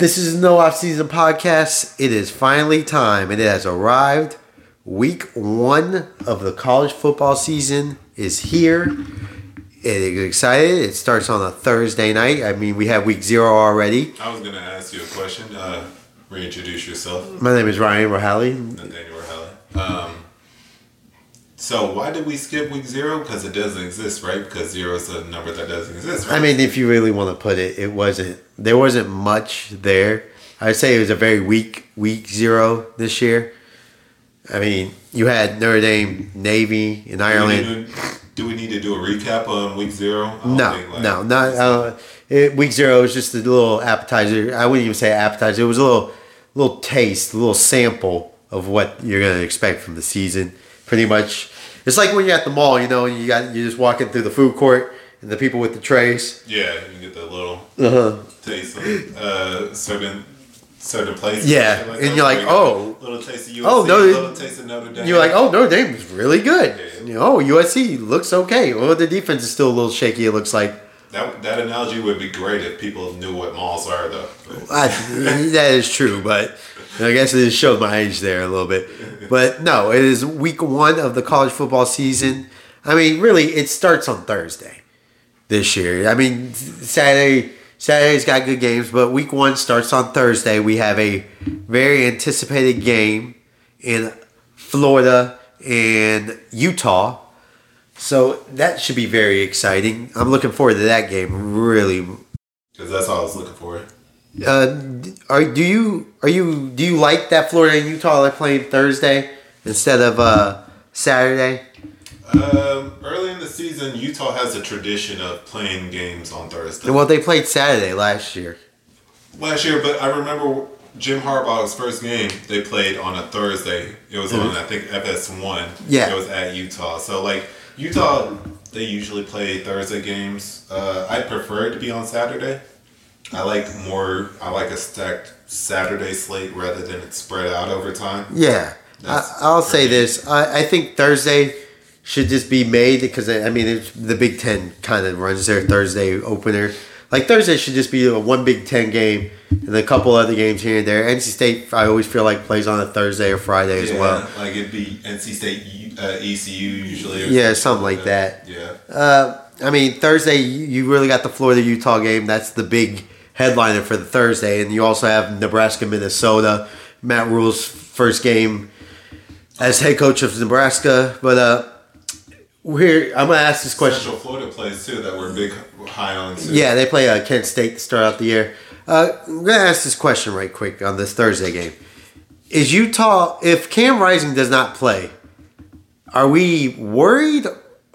This is no off season podcast. It is finally time. And it has arrived. Week one of the college football season is here. It is excited. It starts on a Thursday night. I mean, we have week zero already. I was going to ask you a question. Uh, reintroduce yourself. My name is Ryan Rohali. Nathaniel Rahali. Um, so why did we skip week zero? Because it doesn't exist, right? Because zero is a number that doesn't exist, right? I mean, if you really want to put it, it wasn't. There wasn't much there. I'd say it was a very weak week zero this year. I mean, you had Notre Dame, Navy, in do we, Ireland. to, do we need to do a recap on week zero? No, think, like- no, not uh, it, week zero was just a little appetizer. I wouldn't even say appetizer. It was a little, little taste, a little sample of what you're gonna expect from the season. Pretty much, it's like when you're at the mall, you know, and you got you're just walking through the food court and the people with the trays. Yeah, you get that little Uh-huh. taste of uh, certain certain places. Yeah, and you're like, where you got oh. little taste of USC, Oh, no, little taste of Notre Dame. You're like, oh, Notre Dame is really good. Yeah. You know, oh, USC looks okay. Well, the defense is still a little shaky. It looks like. That that analogy would be great if people knew what malls are, though. I, that is true, but I guess it shows my age there a little bit. But no, it is week one of the college football season. I mean, really, it starts on Thursday this year. I mean, Saturday Saturday's got good games, but week one starts on Thursday. We have a very anticipated game in Florida and Utah. So that should be very exciting. I'm looking forward to that game. Really, Because that's all I was looking for. uh, are do you are you do you like that Florida and Utah are playing Thursday instead of uh, Saturday? Um, early in the season, Utah has a tradition of playing games on Thursday. Well, they played Saturday last year. Last year, but I remember Jim Harbaugh's first game. They played on a Thursday. It was on I think FS1. Yeah. it was at Utah. So like Utah, they usually play Thursday games. Uh, I prefer it to be on Saturday. I like more. I like a stacked Saturday slate rather than it spread out over time. Yeah, I, That's I'll say this. I, I think Thursday should just be made because I mean it's, the Big Ten kind of runs their Thursday opener. Like Thursday should just be a one Big Ten game and a couple other games here and there. NC State, I always feel like plays on a Thursday or Friday as Yeah, well. like it'd be NC State, uh, ECU usually. or Yeah, something like that. Yeah. Uh, I mean, Thursday, you really got the Florida Utah game. That's the big headliner for the Thursday. And you also have Nebraska Minnesota. Matt Rhule's first game as head coach of Nebraska. But uh, we're, I'm going to ask this question. Central Florida plays too that we're big high on too. Yeah, they play uh, Kent State to start out the year. Uh, I'm going to ask this question right quick on this Thursday game. Is Utah, if Cam Rising does not play, are we worried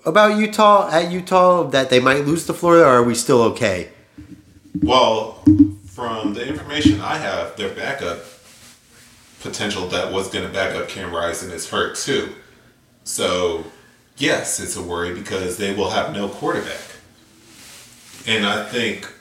about Utah at Utah that they might lose to Florida, or are we still okay? Well, from the information I have, their backup potential that was going to back up Cam Rising is hurt too. So, yes, it's a worry because they will have no quarterback. And I think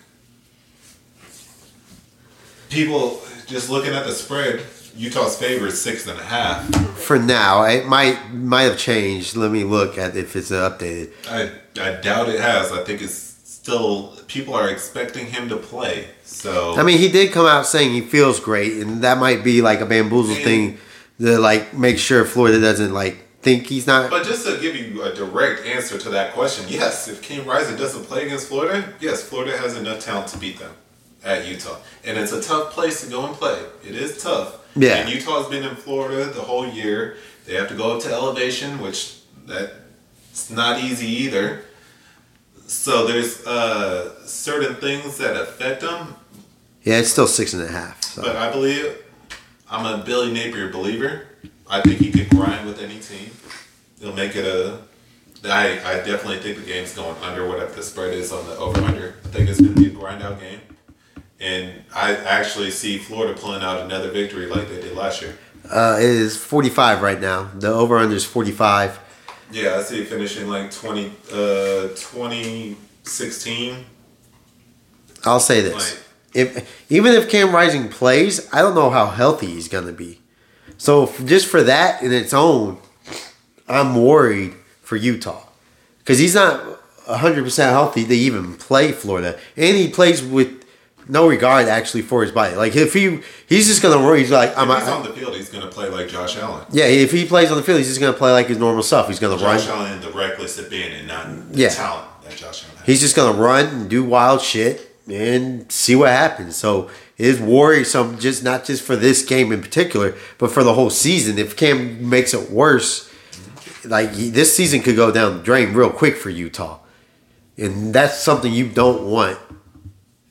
people just looking at the spread, Utah's favorite is six and a half. For now, it might might have changed. Let me look at if it's updated. I, I doubt it has. I think it's still people are expecting him to play. So I mean, he did come out saying he feels great, and that might be like a bamboozle And- thing to like make sure Florida doesn't like think he's not. But just to give you a direct answer to that question, yes, if Cam Rising doesn't play against Florida, yes, Florida has enough talent to beat them at Utah. And it's a tough place to go and play. It is tough. Yeah. And Utah's been in Florida the whole year. They have to go up to elevation, which that's not easy either. So there's uh, certain things that affect them, Yeah, it's still six and a half. So. but I believe I'm a Billy Napier believer. I think he could grind with any team. He'll make it a. I, I definitely think the game's going under whatever the spread is on the over under. I think it's going to be a grind out game. And I actually see Florida pulling out another victory like they did last year. Uh, it is 45 right now. The over under is 45. Yeah, I see it finishing like 20, uh, 2016. I'll say this: Like- if even if Cam Rising plays, I don't know how healthy he's gonna be. So just for that in its own, I'm worried for Utah because he's not 100 percent healthy to even play Florida, and he plays with no regard actually for his body. Like if he he's just gonna worry. He's like I'm. If he's on the field, he's going to play like Josh Allen. yeah, if he plays on the field, he's just gonna play like his normal stuff. He's gonna run Josh run. Allen, the reckless abandon, not the Yeah. talent that Josh Allen has. He's just gonna run and do wild shit and see what happens. So is worrisome, just not just for this game in particular, but for the whole season. If Cam makes it worse, like this season could go down the drain real quick for Utah, and that's something you don't want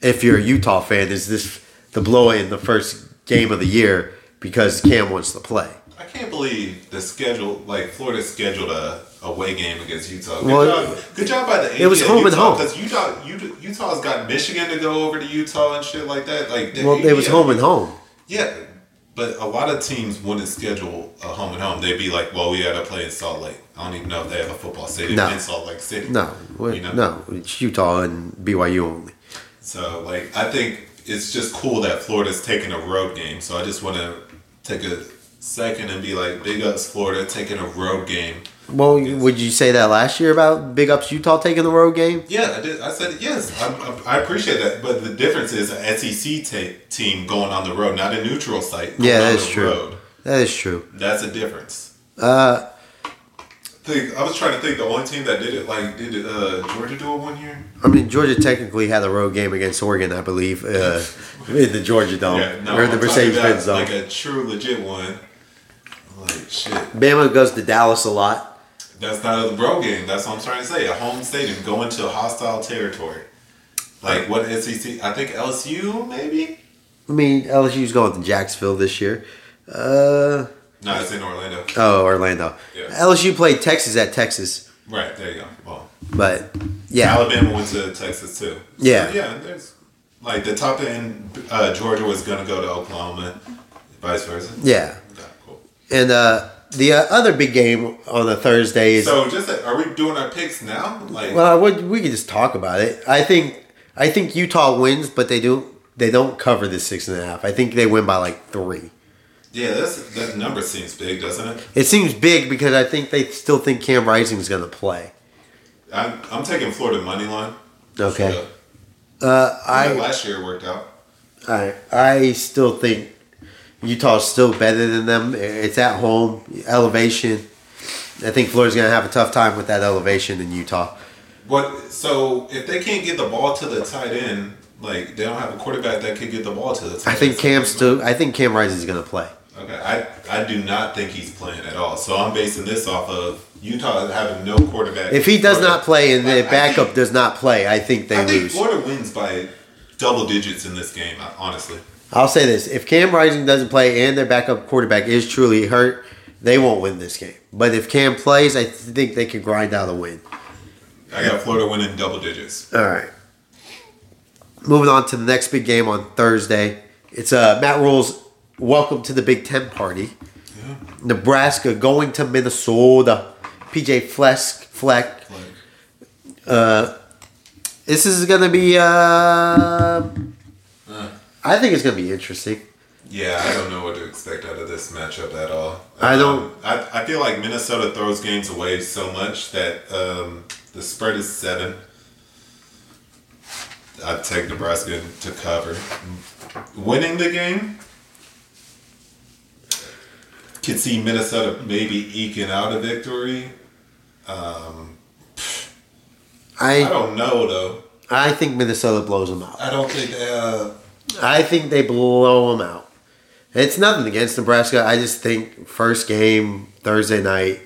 if you're a Utah fan. Is this the blow in the first game of the year because Cam wants to play? I can't believe the schedule, like Florida scheduled a away game against Utah. Good, Well, job, good job by the it was home and home. because Utah, Utah, Utah's got Michigan to go over to Utah and shit like that. Like, Well, it was home and home. Yeah, but a lot of teams wouldn't schedule a home and home. They'd be like, "Well, we got to play in Salt Lake." I don't even know if they have a football stadium No. in Salt Lake City. No, You know? no, it's Utah and BYU only. So, like, I think it's just cool that Florida's taking a road game. So I just want to take a second and be like, big ups Florida taking a road game. Well, would you say that last year about Big Ups Utah taking the road game? Yeah, I did. I said yes. I, I, appreciate that, but the difference is an SEC ta- team going on the road, not a neutral site. Yeah, that's true. Road. That is true. That's a difference. Uh, Think, I was trying to think the only team that did it like did uh, Georgia do it one year? I mean, Georgia technically had a road game against Oregon, I believe, uh, in the Georgia Dome or the I'm talking Mercedes-Benz Dome. Like a true legit one. Like shit. Bama goes to Dallas a lot. That's not a road game. That's what I'm trying to say. A home stadium, going to a hostile territory. Like what SEC? I think LSU maybe. I mean, LSU's going to Jacksonville this year. Uh, No, it's in Orlando. oh, Orlando. Yeah. LSU played Texas at Texas, Right there you go. Well, but yeah, Alabama went to Texas too. So, Yeah. yeah. There's like the top end. Uh, Georgia was gonna go to Oklahoma, vice versa. yeah. Okay, cool. And uh, the uh, other big game on a Thursday is So just are we doing our picks now? Like Well, we, we could just talk about it. I think I think Utah wins, but they do they don't cover the six and a half. I think they win by like three. yeah, that's that number seems big, doesn't it? It seems big because I think they still think Cam Rising is going to play. I'm, I'm taking Florida money line. Okay. Uh, I last year it worked out. I I still think Utah's still better than them. It's at home, elevation. I think Florida's going to have a tough time with that elevation in Utah. What? So if they can't get the ball to the tight end, like they don't have a quarterback that could get the ball to the tight I think end. Cam still. I think Cam Rising is going to play. Okay, I I do not think he's playing at all. So I'm basing this off of Utah having no quarterback. If he does not play and the I backup think- does not play, I think they I think lose. Florida wins by double digits in this game. Honestly, I'll say this: if Cam Rising doesn't play and their backup quarterback is truly hurt, they won't win this game. But if Cam plays, I think they can grind out a win. I got Florida winning double digits. All right. Moving on to the next big game on Thursday. It's uh, Matt Rhule's welcome to the Big Ten party. Yeah. Nebraska going to Minnesota. PJ Fleck. Fleck. Like, Uh, this is gonna be. Uh, uh, I think it's gonna be interesting. yeah, I don't know what to expect out of this matchup at all. I don't- Um, I, I feel like Minnesota throws games away so much that um, the spread is seven. I'd take Nebraska to cover. Winning the game, could see Minnesota maybe eking out a victory. Um, I I don't know though. I think Minnesota blows them out. I don't think. Uh, I think they blow them out. It's nothing against Nebraska. I just think first game Thursday night.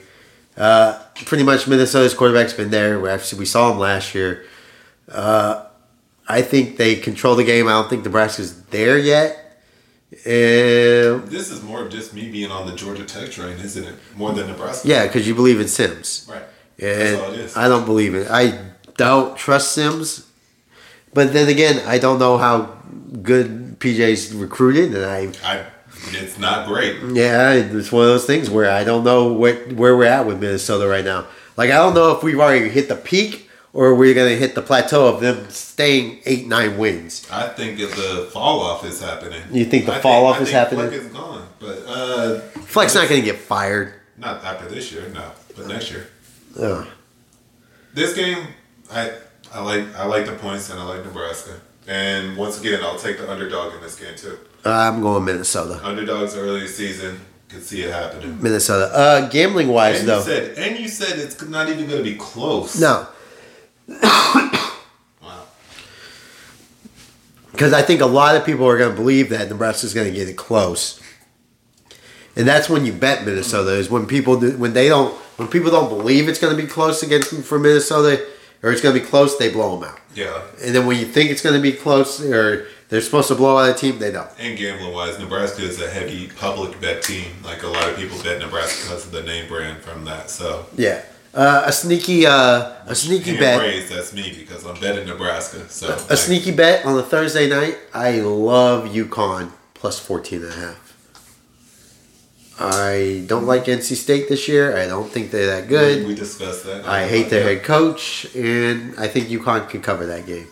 Uh, pretty much Minnesota's quarterback's been there. We actually we saw him last year. Uh, I think they control the game. I don't think Nebraska's there yet. And this is more of just me being on the Georgia Tech train, isn't it? More than Nebraska. yeah, because you believe in Sims. Right. And That's all it is. I don't believe it. I don't trust Sims. But then again, I don't know how good PJ's recruited, and I I. It's not great. Yeah, it's one of those things where I don't know what where we're at with Minnesota right now. Like I don't know if we've already hit the peak or we're gonna hit the plateau of them staying eight nine wins. I think if the fall off is happening. You think the I fall off I is think happening? Fleck is gone, but uh, Fleck's not gonna get fired. not after this year, no, but next year. Ugh. This game, I I like I like the points and I like Nebraska. And once again, I'll take the underdog in this game too. I'm going Minnesota. Underdogs early season, could see it happening. Minnesota. Uh, gambling wise And though, you said, and you said it's not even going to be close. no, Wow. because I think a lot of people are going to believe that Nebraska's going to get it close, and that's when you bet Minnesota is when people do, when they don't when people don't believe it's going to be close against for Minnesota or it's going to be close, they blow them out, Yeah. and then when you think it's going to be close or they're supposed to blow out a team, they don't. And gambling wise, Nebraska is a heavy public bet team. Like a lot of people bet Nebraska because of the name brand from that. So Yeah, uh, a sneaky uh, a sneaky bet. that's me because I'm betting Nebraska. So A sneaky bet on a Thursday night. I love UConn plus 14 and a half. I don't like NC State this year. I don't think they're that good. We discussed that. I hate their head coach, and I think UConn can cover that game.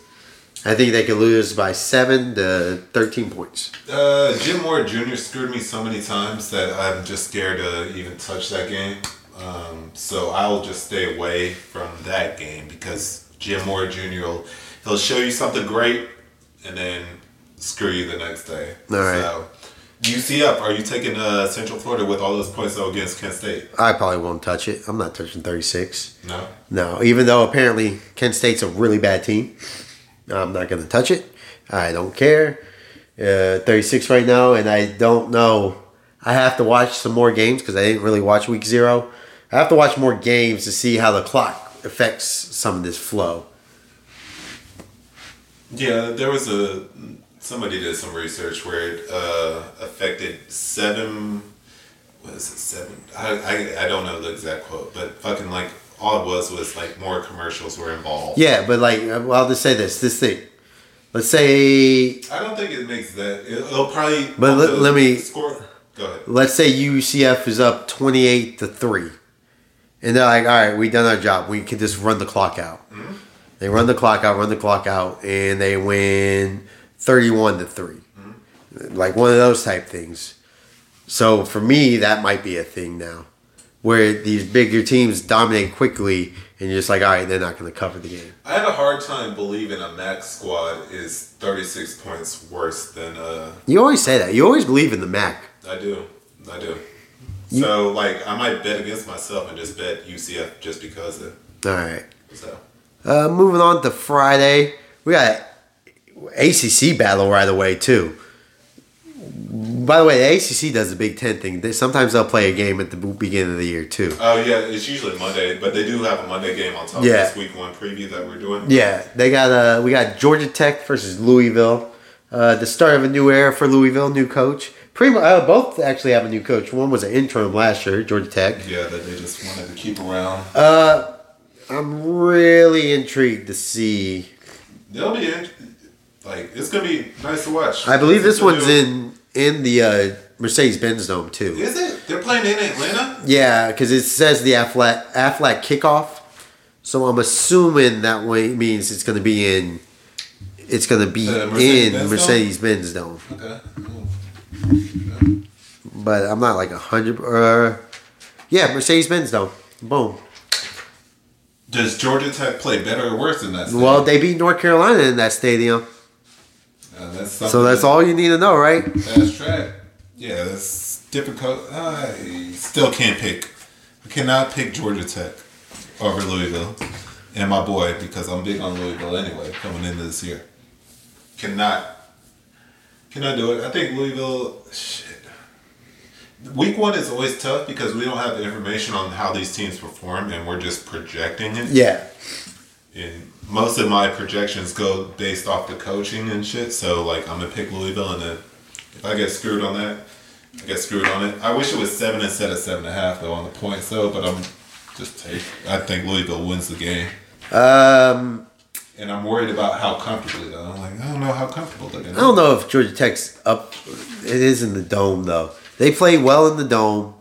I think they could lose by 7 to 13 points. Uh, Jim Mora Jr. screwed me so many times that I'm just scared to even touch that game. Um, so I'll just stay away from that game because Jim Mora Jr. will he'll show you something great and then screw you the next day. All right. So UCF, are you taking uh, Central Florida with all those points though against Kent State? I probably won't touch it. I'm not touching 36. No. No, even though apparently Kent State's a really bad team, I'm not going to touch it. I don't care. Uh, 36 right now, and I don't know. I have to watch some more games because I didn't really watch week zero. I have to watch more games to see how the clock affects some of this flow. Yeah, there was a somebody did some research where it uh, affected seven. What is it? Seven? I, I I don't know the exact quote, but fucking like all it was was like more commercials were involved. Yeah, but like, well, I'll just say this: this thing. Let's say, I don't think it makes that. It, will probably. But let- let me- score. Go ahead. let's say UCF is up 28 to three, and they're like, "All right, we done our job. We can just run the clock out." They run the clock out, run the clock out, and they win 31 to 3. Like one of those type things. So for me, that might be a thing now. Where these bigger teams dominate quickly, and you're just like, all right, they're not going to cover the game. I have a hard time believing a max squad is thirty six points worse than uh. You always say that. You always believe in the MAC. I do. I do. So like I might bet against myself and just bet UCF just because of All right. so. Uh, moving on to Friday, we got ACC battle right away too. By the way, the ACC does the Big Ten thing. They, sometimes they'll play a game at the beginning of the year too. Oh yeah, it's usually Monday, but they do have a Monday game on top Yeah. of this week one preview that we're doing. Yeah, they got uh, we got Georgia Tech versus Louisville. Uh, the start of a new era for Louisville, new coach. Pretty much, uh, both actually have a new coach. One was an interim last year, Georgia Tech. Yeah, that they just wanted to keep around. Uh, I'm really intrigued to see. They'll be in, like it's gonna be nice to watch. I believe this one's in in the uh, Mercedes Benz Dome too. Is it? They're playing in Atlanta. Yeah, because it says the Aflac Aflac kickoff, so I'm assuming that way means it's to be in. It's to be The in Mercedes-Benz Mercedes Benz Dome, Okay. but I'm not like a hundred. Uh, yeah, Mercedes Benz Dome. Boom. Does Georgia Tech play better or worse than that? Well, they beat North Carolina in that stadium, Uh, that's so that's that- all you need to know, right? That's track. Yeah, that's difficult. I still can't pick. I cannot pick Georgia Tech over Louisville and my boy because I'm big on Louisville anyway coming into this year. Cannot. Cannot do it. I think Louisville. Shit. Week one is always tough because we don't have the information on how these teams perform and we're just projecting it. Yeah, And most of my projections go based off the coaching and shit. So like I'm gonna pick Louisville, and then if I get screwed on that, I get screwed on it. I wish it was seven instead of seven and a half though on the points though. But I'm just take. I think Louisville wins the game, um, and I'm worried about how comfortably though. I'm like I don't know how comfortable they're gonna. I don't know if Georgia Tech's up. It is in the dome though. They play well in the dome.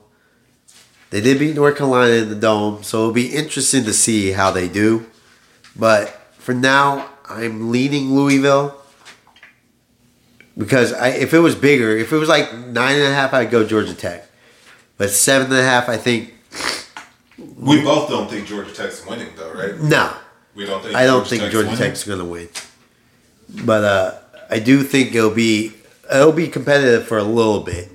They did beat North Carolina in the dome, so it'll be interesting to see how they do. But for now, I'm leaning Louisville because I, if it was bigger, if it was like nine and a half, I'd go Georgia Tech. But seven and a half, I think We both don't think Georgia Tech's winning though, right? no. We don't think. I don't think Tech's Georgia winning? Tech's going to win. but uh, I do think it'll be it'll be competitive for a little bit,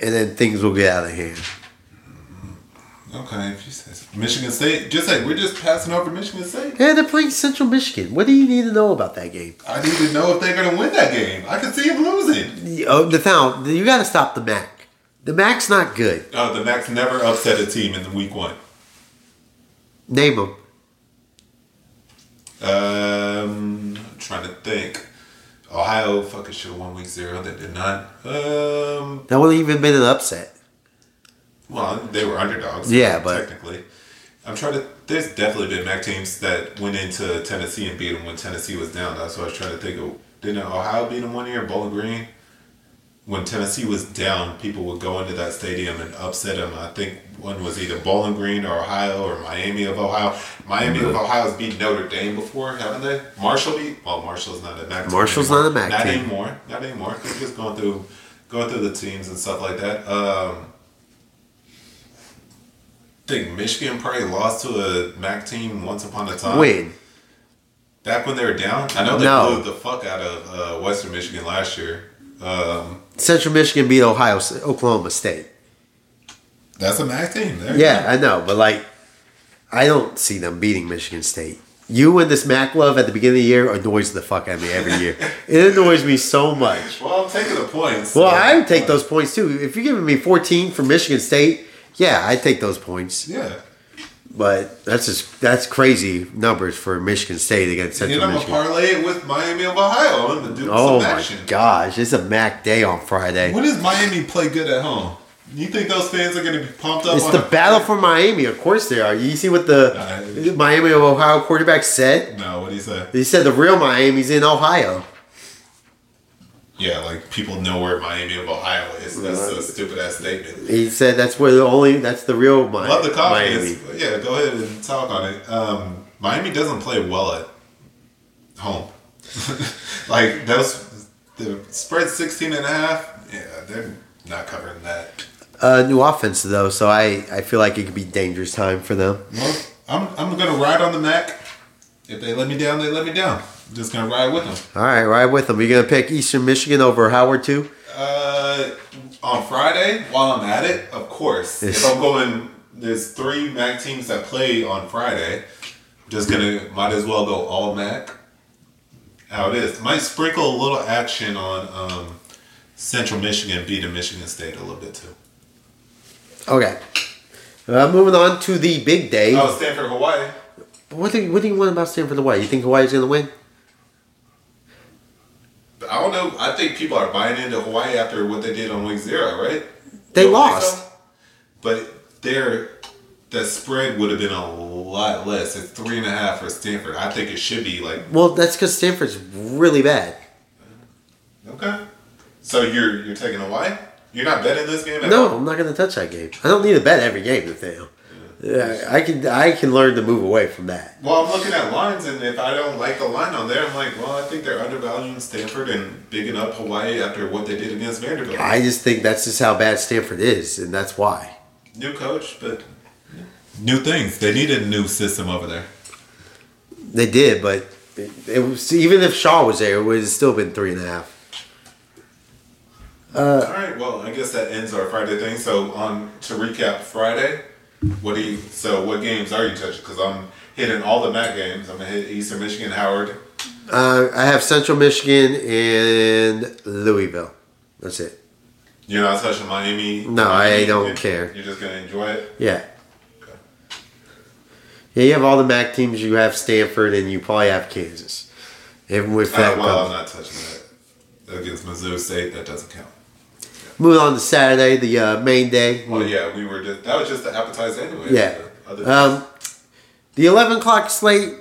and then things will get out of hand. Okay, if you say so. Michigan State, just like we're just passing over Michigan State. Yeah, they're playing Central Michigan. What do you need to know about that game? I need to know if they're going to win that game. I can see them losing. Oh, the town, you got to stop the Mac. The Mac's not good. Oh, the Macs never upset a team in the week one. Name them. Um, I'm trying to think. Ohio fucking should have won week zero. They did not. Um, That wouldn't even been an upset. Well, they were underdogs. Yeah, but- technically, I'm trying to. There's definitely been MAC teams that went into Tennessee and beat them when Tennessee was down. That's what I was trying to think of. Didn't Ohio beat them one year? Bowling Green. When Tennessee was down, people would go into that stadium and upset them. I think one was either Bowling Green or Ohio or Miami of Ohio. Miami of Ohio has beat Notre Dame before, haven't they? Marshall beat. Well, Marshall's not a MAC. Marshall's not a MAC not team. anymore. Not anymore. Just going through, going through the teams and stuff like that. Um, I think Michigan probably lost to a MAC team once upon a time. Win. Back when they were down, I know they No. blew the fuck out of uh, Western Michigan last year. Um, Central Michigan beat Ohio, Oklahoma State. that's a MAC team. There Yeah. I know, but like, I don't see them beating Michigan State. You and this Mac love at the beginning of the year annoys the fuck out of me every year. it annoys me so much. Well, I'm taking the points. Well, so- I would take those points too. If you're giving me 14 for Michigan State, yeah, I'd take those points. Yeah. But that's just that's crazy numbers for Michigan State against Central And Central I'm gonna Michigan. parlay it with Miami of Ohio do Oh some my action. gosh, it's a Mac day on Friday. When does Miami play good at home? You think those fans are going to be pumped up? It's on the a- battle for Miami. Of course they are. You see what the Uh, Miami of Ohio quarterback said? No, what do you say? He said the real Miami's in Ohio. Yeah, like people know where Miami of Ohio is. That's a stupid ass statement. He said that's where the only that's the real Mi- Love the Miami. confidence. Yeah, go ahead and talk on it. Um, Miami doesn't play well at home. like those the spread 16 and a half. Yeah, they're not covering that. Uh, new offense though, so I, I feel like it could be dangerous time for them. Well, I'm I'm gonna ride on the Mac. If they let me down, they let me down. Just gonna ride with them. All right, ride with them. You gonna pick Eastern Michigan over Howard too? Uh, on Friday, while I'm at it, of course. Yes. If I'm going, there's three MAC teams that play on Friday. Just gonna, might as well go all MAC. How it is. Might sprinkle a little action on um, Central Michigan beating Michigan State a little bit too. Okay. Uh, moving on to the big day. Oh, Stanford, Hawaii. What do you, what do you want about Stanford Hawaii? You think Hawaii's gonna win? I don't know. I think people are buying into Hawaii after what they did on week zero, right? They You don't lost. But their the spread would have been a lot less. It's three and a half for Stanford. I think it should be like Well, that's because Stanford's really bad. okay. So you're you're taking Hawaii? You're not betting this game at No, all? I'm not gonna touch that game. I don't need to bet every game, Nathaniel. Yeah, I can I can learn to move away from that. Well, I'm looking at lines, and if I don't like a line on there, I'm like, well, I think they're undervaluing Stanford and bigging up Hawaii after what they did against Vanderbilt. I just think that's just how bad Stanford is, and that's why. New coach, but new things. They need a new system over there. They did, but it, it was even if Shaw was there, it would have still been three and a half. All right. Well, I guess that ends our Friday thing. So, on to recap, Friday. What do you? So, what games are you touching? Because I'm hitting all the MAC games. I'm gonna hit Eastern Michigan, Howard. Uh, I have Central Michigan and Louisville. That's it. You're not touching Miami. No, I don't you're- care. You're just gonna enjoy it. Yeah. Okay. Yeah, you have all the MAC teams. You have Stanford, and you probably have Kansas. Even with Uh, that, well, I'm not touching that against Missouri State. That doesn't count. Moving on to Saturday, the uh, main day. Well, yeah, we were just that was just the appetizer anyway. Yeah. The Um, the 11 o'clock slate.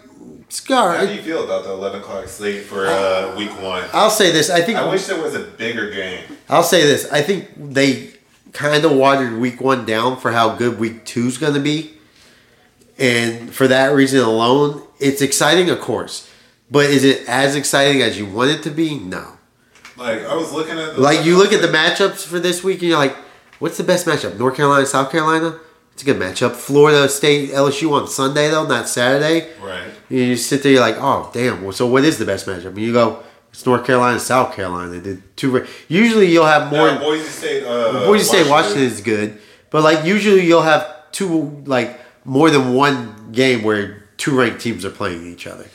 Scar. How do you feel about the 11 o'clock slate for uh, week one? I'll say this. I think I wish there was a bigger game. I'll say this. I think they kind of watered week one down for how good week two's going to be. And for that reason alone, it's exciting, of course. But is it as exciting as you want it to be? No. Like I was looking at the Like you look at the matchups for this week and you're like, what's the best matchup? North Carolina, South Carolina? It's a good matchup. Florida State, LSU on Sunday though, not Saturday. right. You sit there, you're like, oh damn. Well, so what is the best matchup? And you go It's North Carolina, South Carolina. They did two. Usually you'll have more. Now, Boise State. Uh, Boise State, Washington is good, but like usually you'll have two like more than one game where two ranked teams are playing each other,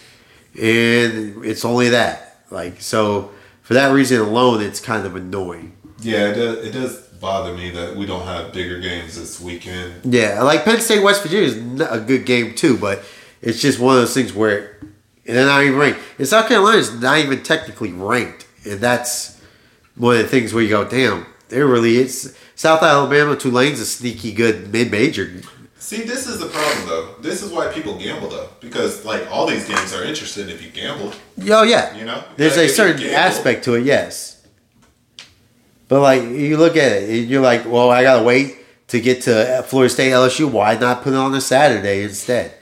and it's only that. Like so, for that reason alone, it's kind of annoying. Yeah, it does, it does bother me that we don't have bigger games this weekend. Yeah, like Penn State, West Virginia is a good game too, but it's just one of those things where they're not even ranked. And South Carolina is not even technically ranked, and that's one of the things where you go, damn, they're really it's South Alabama, Tulane's a sneaky good mid major. See, this is the problem though. This is why people gamble though, because like all these games are interesting if you gamble. Oh yeah, You know? there's a certain aspect to it, yes. But like you look at it, and you're like, well, I gotta wait to get to Florida State, LSU. Why not put it on a Saturday instead?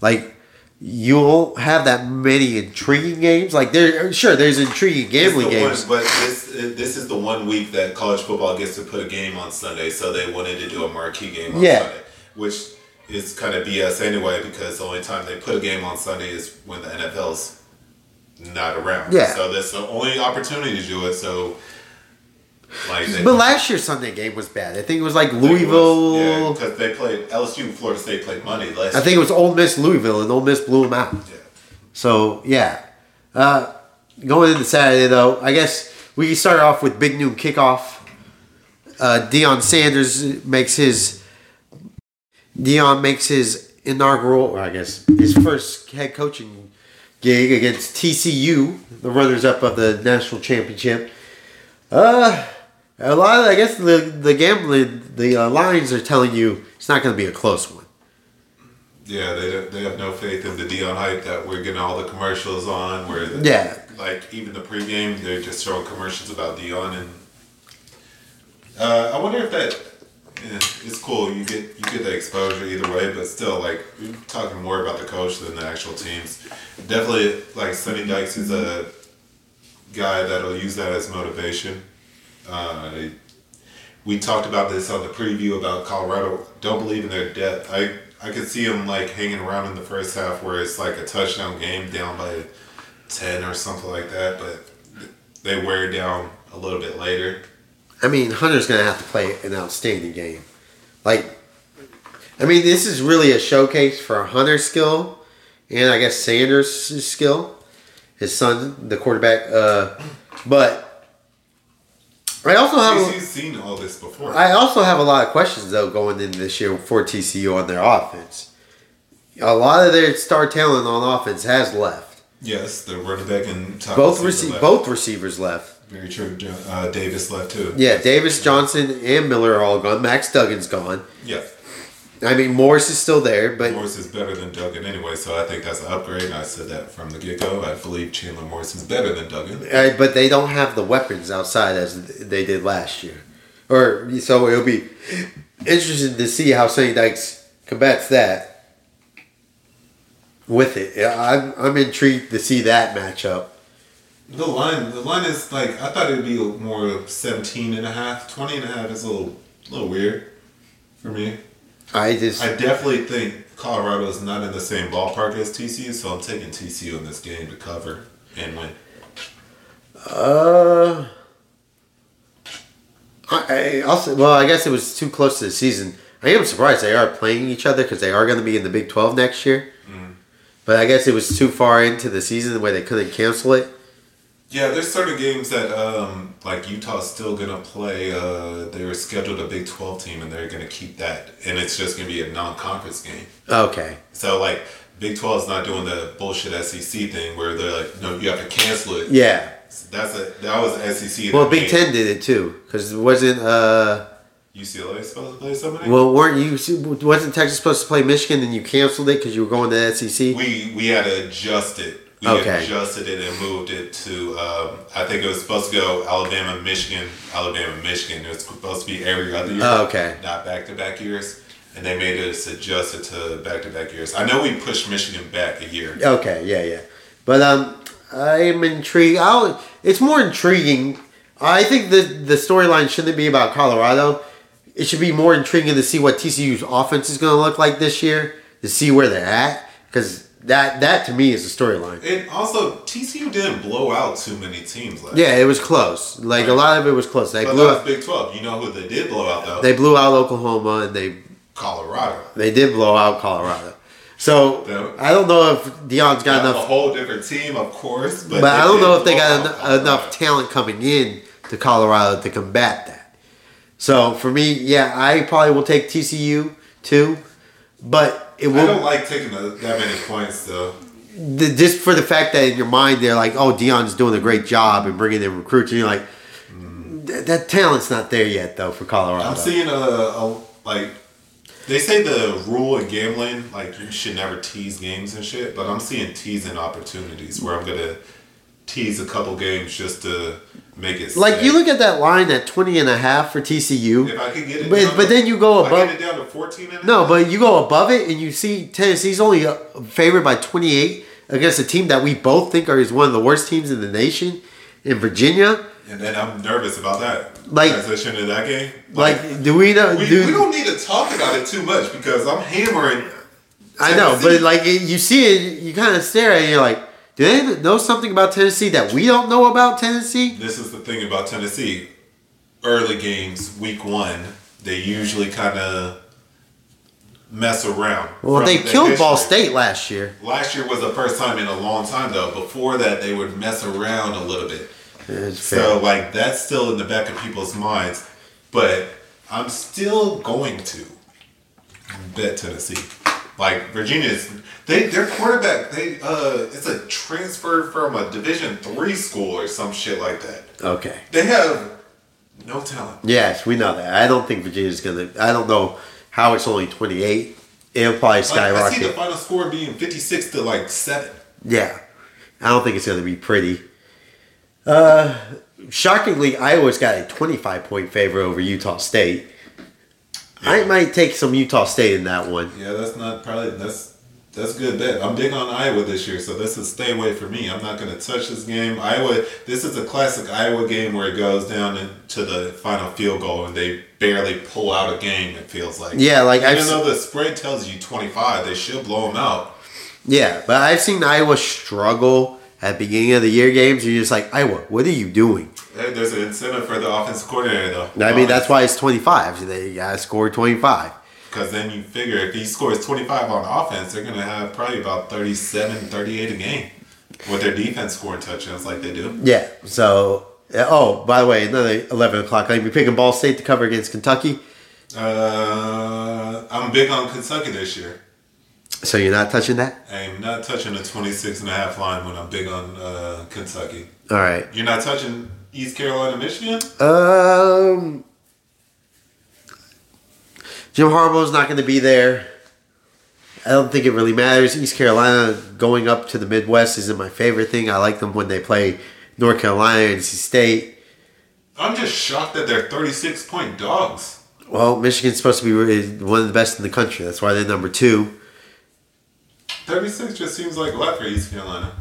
Like you won't have that many intriguing games. Like there, sure, there's intriguing gambling the games. One, but this this is the one week that college football gets to put a game on Sunday, so they wanted to do a marquee game on Yeah. Sunday, which is kind of BS anyway because the only time they put a game on Sunday is when the NFL's not around. Yeah. So that's the only opportunity to do it. So, like, But last year's Sunday game was bad. I think it was like it was- Louisville. yeah, because they played LSU, and Florida State played Monday last. I think it was Ole Miss, Louisville, and Ole Miss blew them out. Yeah. So yeah, uh, going into Saturday though, I guess we start off with big noon kickoff. Uh, Deion Sanders makes his Deion makes his inaugural, or I guess his first head coaching gig against TCU, the runners-up of the national championship. Uh, a lot of I guess the the gambling the uh, lines are telling you it's not going to be a close one. Yeah, they don't- they have no faith in the Deion hype that we're getting all the commercials on. Where the, Yeah. like even the pregame, they're just showing commercials about Deion, and uh, I wonder if that yeah, it's cool. You get you get the exposure either way, but still, like we're talking more about the coach than the actual teams. Definitely, like Sonny Dykes is a guy that'll use that as motivation. Uh, we talked about this on the preview about Colorado. Don't believe in their depth. I I could see them like hanging around in the first half where it's like a touchdown game down by ten or something like that, but they wear down a little bit later. I mean, Hunter's going to have to play an outstanding game. Like, I mean, this is really a showcase for Hunter's skill and I guess Sanders' skill, his son, the quarterback. Uh, but I also have TCU's seen all this before. I also have a lot of questions though going into this year for TCU on their offense. A lot of their star talent on offense has left. yes, the running back and top Both rece- both receivers left. Very true. Uh, Davis left too. Yeah, Davis, Johnson, and Miller are all gone. Max Duggan's gone. Yeah. I mean, Morris is still there, but Morris is better than Duggan anyway, so I think that's an upgrade. I said that from the get go. I believe Chandler Morris is better than Duggan. uh, but they don't have the weapons outside as they did last year. Or so it'll be interesting to see how Sonny Dykes combats that with it. Yeah, I'm I'm intrigued to see that matchup. The line, the line is like I thought it'd be more 17 and a half. 20 and a half is a little, little weird for me. I just I definitely think Colorado is not in the same ballpark as TCU, so I'm taking TCU in this game to cover and win. Uh, I, I also well, I guess it was too close to the season. I am surprised they are playing each other because they are going to be in the Big Twelve next year. But I guess it was too far into the season where they couldn't cancel it. Yeah, there's certain games that um, like Utah's still gonna play. Uh, they're scheduled a Big 12 team, and they're gonna keep that, and it's just gonna be a non-conference game. Okay. So like Big 12 is not doing the bullshit SEC thing where they're like, no, you have to cancel it. Yeah. That's a that was SEC. Well, Big Ten did it too because it wasn't. Uh, UCLA supposed to play somebody. well, weren't you? Wasn't Texas supposed to play Michigan and you canceled it because you were going to the SEC? we we had to adjust it. We Okay. adjusted it and moved it to. Um, I think it was supposed to go Alabama, Michigan, Alabama, Michigan. It was supposed to be every other year. Oh, okay. Not back to back years, and they made us adjust it to back to back years. I know we pushed Michigan back a year. Okay, yeah, yeah. But um, I am intrigued. I'll, it's more intriguing. I think the the storyline shouldn't be about Colorado. It should be more intriguing to see what TCU's offense is going to look like this year. To see where they're at, because That that to me is a storyline. And also, TCU didn't blow out too many teams last. Yeah, it was close. Like a lot of it was close. They but blew out, Big Twelve. You know who they did blow out though? they blew out Oklahoma and they Colorado. they did blow out Colorado. So. I don't know if Deion's got That's a whole different team, of course. But, but I don't know if they got en- enough talent coming in to Colorado to combat that. So for me, yeah, I probably will take TCU too, but it I don't like taking that many points though. the, just for the fact that in your mind they're like, oh, Deion's doing a great job and bringing in recruits, and you're like, mm. "Th- that talent's not there yet though for Colorado. I'm seeing a, a like they say the rule in gambling like you should never tease games and shit, but I'm seeing teasing opportunities where I'm gonna tease a couple games just to make it like you look at that line at 20 and a half for TCU. if I get it, But- but to- then you go above- it down to 14 and a No, but you go above it and you see Tennessee's only uh, favored by 28 against a team that we both think are is one of the worst teams in the nation in Virginia. and then I'm nervous about that Like- transition to that game. Like, do we know? we, do, we don't need to talk about it too much because I'm hammering. I know, but like you see it, you kind of stare at it. and You're like, do they know something about Tennessee that we don't know about Tennessee? This is the thing about Tennessee. Early games, week one, they usually kind of mess around. Well, they the killed Ball. State last year. Last year was the first time in a long time, though. Before that, they would mess around a little bit. It's So, fair. like, that's still in the back of people's minds. But I'm still going to bet Tennessee. Like Virginia's, they their quarterback, they uh, it's a transfer from a Division three school or some shit like that. Okay. They have no talent. Yes, we know that. I don't think Virginia's gonna. I don't know how it's only 28. It'll probably Like, I see the final score being fifty six to like seven. Yeah, I don't think it's gonna be pretty. Uh, shockingly, Iowa's got a 25 point favor over Utah State. I might take some Utah State in that one. Yeah, that's not probably that's that's good bet. I'm big on Iowa this year, so this is stay away for me. I'm not going to touch this game. Iowa. This is a classic Iowa game where it goes down into the final field goal and they barely pull out a game. It feels like. Yeah, like I've even se- though the spread tells you 25, they should blow them out. Yeah, but I've seen Iowa struggle at beginning of the year games. You're just like Iowa, what are you doing? There's an incentive for the offensive coordinator though. I mean, that's why it's 25. They gotta score 25. Because then you figure if he scores 25 on offense, they're going to have probably about 37, 38 a game with their defense scoring touchdowns like they do. Yeah. So, oh, by the way, another 11 o'clock. I'm picking Ball State to cover against Kentucky. Uh, I'm big on Kentucky this year. So you're not touching that? I'm not touching the 26 and a half line when I'm big on uh, Kentucky. All right. You're not touching East Carolina, Michigan? Um, Jim Harbaugh's not going to be there. I don't think it really matters. East Carolina going up to the Midwest isn't my favorite thing. I like them when they play North Carolina and NC State. I'm just shocked that they're 36 point dogs. Well, Michigan's supposed to be one of the best in the country. That's why they're number two. 36 just seems like a lot for East Carolina.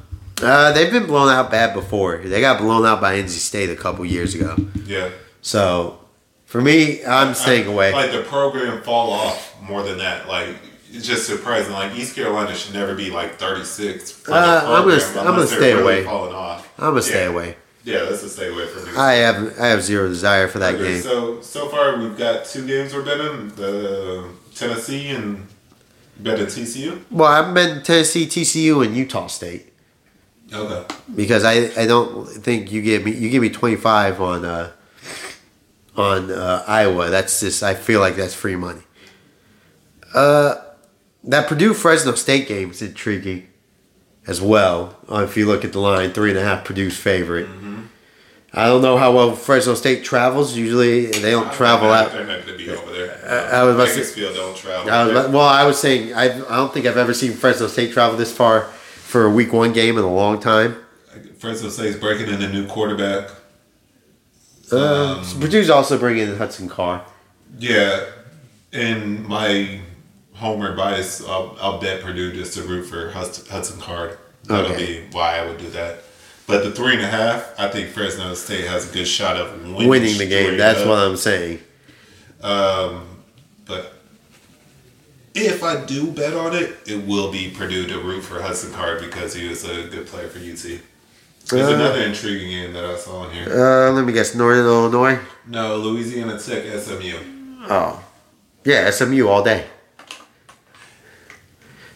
Uh, they've been blown out bad before. They got blown out by NC State a couple years ago. Yeah. So, for me, I'm staying I- away. Like the program fall off more than that. Like it's just surprising. Like East Carolina should never be like 36. For the Uh, I'm gonna I'm gonna stay really away. Falling off. I'm gonna stay away. Yeah, that's a stay away from me. I have I have zero desire for that Okay, game. So so far we've got two games we're betting: the Tennessee and betting TCU. Well, I've been Tennessee, TCU, and Utah State Okay. because I, I don't think you give me you give me 25 on uh, on uh, Iowa. That's just I feel like that's free money. Uh, that Purdue Fresno State game is intriguing as well. Uh, if you look at the line, three and a half Purdue's favorite. I don't know how well Fresno State travels. Usually they don't travel They're out. They're not going to be over there. I- I was about to don't travel. I was, about- well, I was saying I, I don't think I've ever seen Fresno State travel this far for a week one game in a long time. Fresno State's breaking in a new quarterback. Uh, Um, Purdue's also bringing in Hudson Card. Yeah, in my homer bias, I'll, I'll bet Purdue just to root for Hudson, Card. That'll Okay. be why I would do that. But the three and a half, I think Fresno State has a good shot of winning, winning the game. That's up. what I'm saying. Um, if I do bet on it, it will be Purdue to root for Hudson Card because he was a good player for UT. There's Uh, another intriguing game that I saw in here. Uh, let me guess, Northern Illinois. No, Louisiana Tech SMU. Oh, yeah, SMU all day.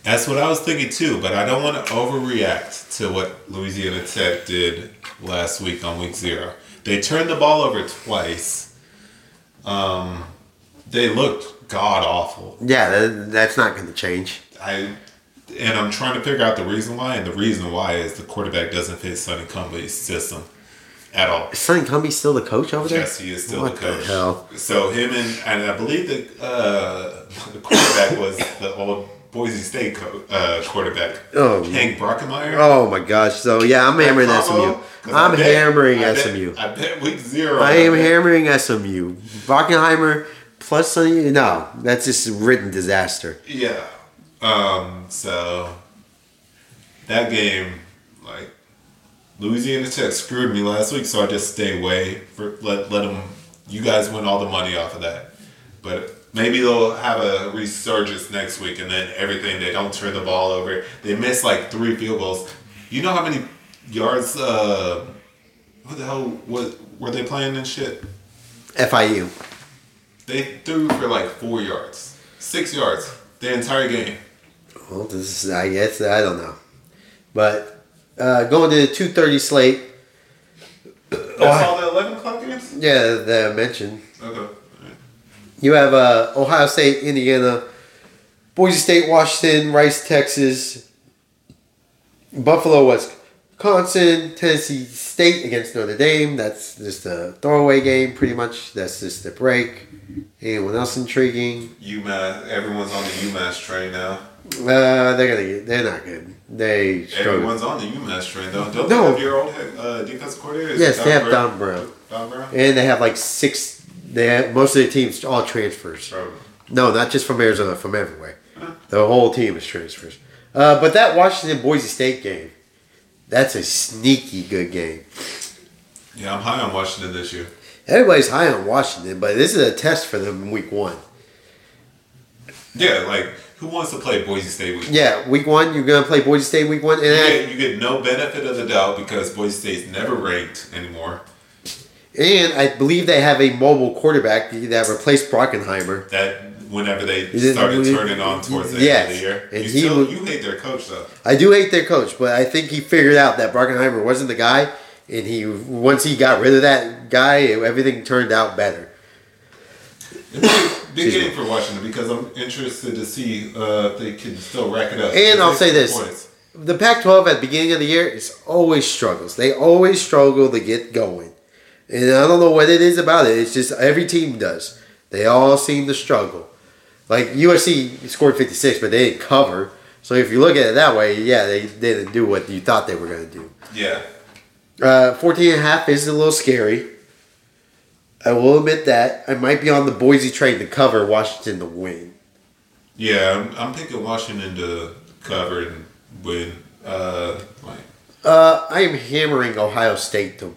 That's what I was thinking too, but I don't want to overreact to what Louisiana Tech did last week on week zero. They turned the ball over twice. Um, they looked god awful. Yeah, that, that's not going to change. I and I'm trying to figure out the reason why, and the reason why is the quarterback doesn't fit Sonny Cumbie's system at all. Is Sonny Cumbie still the coach over there? Yes, he is still What the the hell? So him and and I believe the uh, the quarterback was the old Boise State co- uh, quarterback, Oh. Hank Brockemeyer. Oh my gosh! So yeah, I'm hammering That SMU. combo, 'cause I I'm bet- hammering I bet- SMU. I bet week zero. I am hammering SMU. Bockenheimer plus Sonny. No, that's just written disaster. Yeah. Um. So that game, like Louisiana Tech screwed me last week, so I just stay away for let let them. You guys win all the money off of that, but maybe they'll have a resurgence next week, and then everything they don't turn the ball over. They miss like three field goals. You know how many yards? Uh, what the hell? What were they playing and shit? FIU. They threw for like four yards, six yards the entire game. Well, this is I guess I don't know, but uh, going to the two thirty slate. That's Ohio- all the eleven o'clock games. Yeah, that I mentioned. Okay. You have uh, Ohio State, Indiana, Boise State, Washington, Rice, Texas, Buffalo, Wisconsin, Tennessee State against Notre Dame. That's just a throwaway game, pretty much. That's just a break. Anyone else intriguing? UMass. Everyone's on the UMass train now. Uh, they're gonna get. They're not good. They struggle. Everyone's on the UMass train though. Don't No. they have your old uh, defensive coordinator? Is Yes, they have Brown? Don Brown, Don Brown. and they have like six. They have, most of the teams all transfers. Oh. No, not just from Arizona, from everywhere. The whole team is transfers. Uh, but that Washington Boise State game, that's a sneaky good game. Yeah, I'm high on Washington this year. Everybody's high on Washington, but this is a test for them in week one. Yeah, like who wants to play Boise State week? Yeah, week one, you're going to play Boise State week one. And You get, you get no benefit of the doubt because Boise State's never ranked anymore. and I believe they have a mobile quarterback that replaced Brockenheimer. That whenever they started turning on towards the yes, end of the year, and you he still you hate their coach though. I do hate their coach, but I think he figured out that Brockenheimer wasn't the guy. And he once he got rid of that guy, everything turned out better. Big game for Washington because I'm interested to see uh, if they can still rack it up. And I'll say this. points. the Pac-12 at the beginning of the year is always struggles. They always struggle to get going, and I don't know what it is about it. It's just every team does. They all seem to struggle. Like USC scored 56, but they didn't cover. So if you look at it that way, yeah, they didn't do what you thought they were going to do. Yeah, Uh, 14 and a half is a little scary. I will admit that. I might be on the Boise train to cover Washington to win. yeah. I'm, I'm picking Washington to cover and win. Uh, like, Uh, I am hammering Ohio State to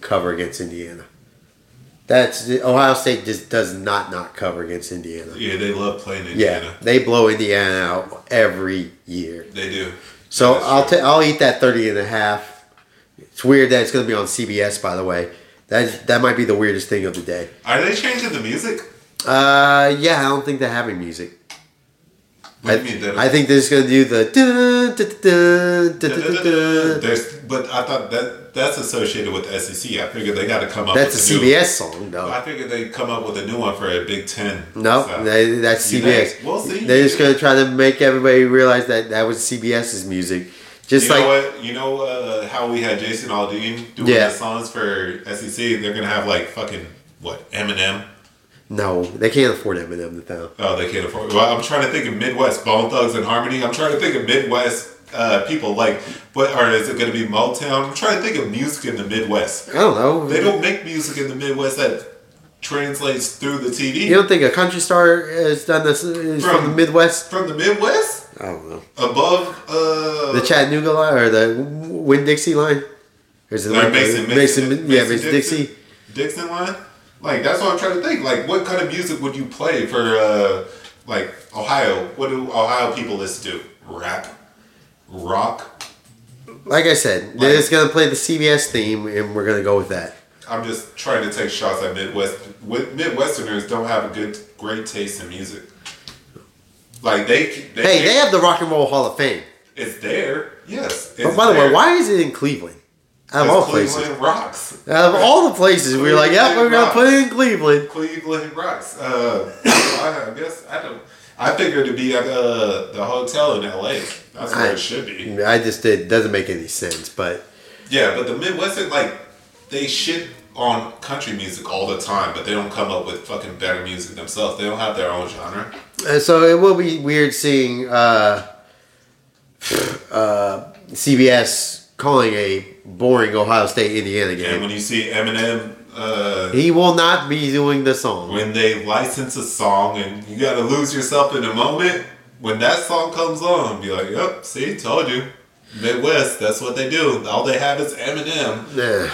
cover against Indiana. That's Ohio State just does not not cover against Indiana. yeah, they love playing Indiana. Yeah, they blow Indiana out every year. They do. So That's I'll I'll eat that 30 and a half. It's weird that it's going to be on CBS by the way. That that might be the weirdest thing of the day. Are they changing the music? Uh yeah, I don't think they're having music. I, mean? I think they're just going to do the. There's, but I thought that that's associated with the SEC. I figured they got to come up. That's a CBS song though. I figured they'd come up with a new one for a Big Ten. No, So- they, that's CBS. think? We'll see. They're just gonna try to make everybody realize that that was CBS's music. Just you like know what? You know uh, how we had Jason Aldean doing Yeah. the songs for SEC. They're gonna have like fucking what Eminem. no, they can't afford Eminem the town. Oh, they can't afford. Well, I'm trying to think of Midwest Bone Thugs and Harmony. I'm trying to think of Midwest uh, people like, but or is it gonna be Motown? I'm trying to think of music in the Midwest. I don't know. They don't make music in the Midwest that translates through the TV. You don't think a country star has done this is from, From- the Midwest? From the Midwest, I don't know. above uh, The Chattanooga line or the Win Dixie line? Or is it Like like Mason, Mason, Mason, yeah, Mason Mason Dixon? Dixie. Dixon line. Like that's what I'm trying to think. Like, what kind of music would you play for uh, Like Ohio, what do Ohio people listen to? Rap, rock. Like I said, they're just gonna play the CBS theme, and we're gonna go with that. I'm just trying to take shots at Midwest. Midwesterners don't have a good, great taste in music. Like they, they Hey, they have the Rock and Roll Hall of Fame. it's there. Yes. But it's by the way, why is it in Cleveland? Out of all Because places, Cleveland rocks. out of all the places, we were like, "Yep, we're gonna put it in Cleveland." Cleveland rocks. Uh, I, I guess I don't. I figured it'd be at uh, the hotel in L.A. That's where I- it should be. I just did doesn't make any sense, but Yeah, but the Midwestern like they shit on country music all the time, but they don't come up with fucking better music themselves. They don't have their own genre. uh, so it will be weird seeing uh, uh, CBS calling a boring Ohio State Indiana game. And game. when you see Eminem, uh, He will not be doing the song. when they license a song and you got to lose yourself in the moment, when that song comes on, be like, "Yep, see, told you." Midwest, that's what they do. All they have is Eminem Yeah.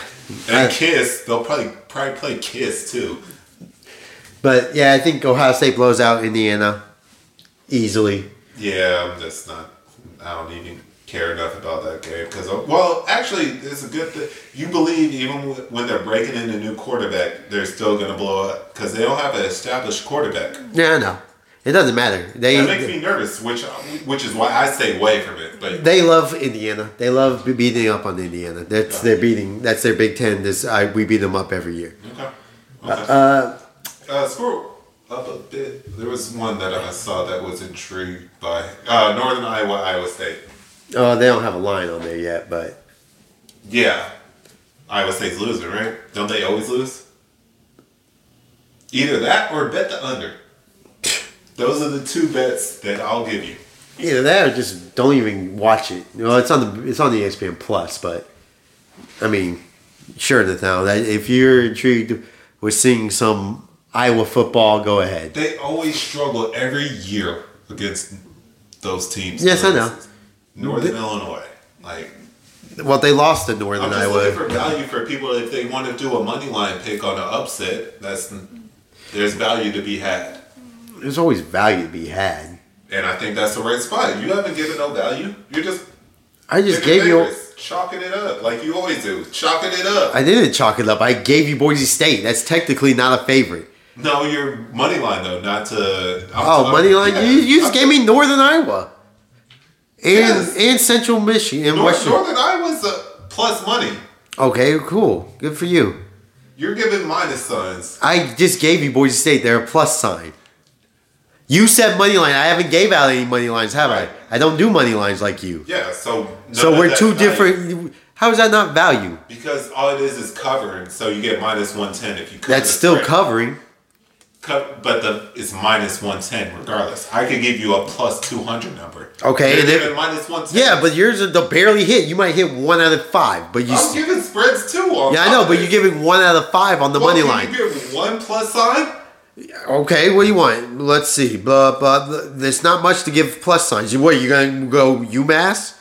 and I- Kiss. They'll probably probably play Kiss too. But yeah, I think Ohio State blows out Indiana easily. Yeah, I'm just not. I don't even care enough about that game because, well, actually, it's a good thing. You believe even when they're breaking in a new quarterback, they're still going to blow up because they don't have an established quarterback. Yeah, I know. It doesn't matter. They That makes me nervous, which which is why I stay away from it. But they love Indiana. They love beating up on Indiana. That's Yeah. their beating. That's their Big Ten. This I, we beat them up every year. okay, okay. Uh, Uh, scroll up a bit. There was one that I saw that was intrigued by uh, Northern Iowa, Iowa State. Oh, they don't have a line on there yet, but Yeah, Iowa State's losing, right? Don't they always lose? Either that or bet the under. Those are the two bets that I'll give you. either that or just don't even watch it. You know, it's on the it's on the ESPN Plus, but I mean, sure, Nathaniel, that if you're intrigued with seeing some Iowa football, go ahead. They always struggle every year against those teams. Yes, I know. Northern Illinois, like Well, they lost to Northern I'm just Iowa. looking for value for people if they want to do a money line pick on an upset. That's there's value to be had, There's always value to be had. and I think that's the right spot. You haven't given no value. You're just I just gave you. chalking it up like you always do, chalking it up. I didn't chalk it up. I gave you Boise State. That's technically not a favorite. no, your money line though, not to. I'm Oh, money line. You, you just I'm- gave me Northern Iowa Yes. and Central Michigan and North, Western. Northern Iowa's a plus money. Okay, cool. Good for you. You're giving minus signs. I just gave you Boise State. They're a plus sign. You said money line. I haven't gave out any money lines, have Right. I? I don't do money lines like you. Yeah, so so we're two value. different. How is that not value? Because all it is is covering, so you get minus one ten if you. Cover That's still covering. But the it's minus one ten regardless. I could give you a plus two hundred number. Okay, You're and then- minus one ten. Yeah, but yours are the barely hit. You might hit one out of five, but you. I'm giving spreads too. On Yeah, I know, but you're giving one out of five on the Well, money can line. You give one plus sign. Okay, what do you want? Let's see. Blah, blah, blah. There's not much to give plus signs. What? You gonna go UMass?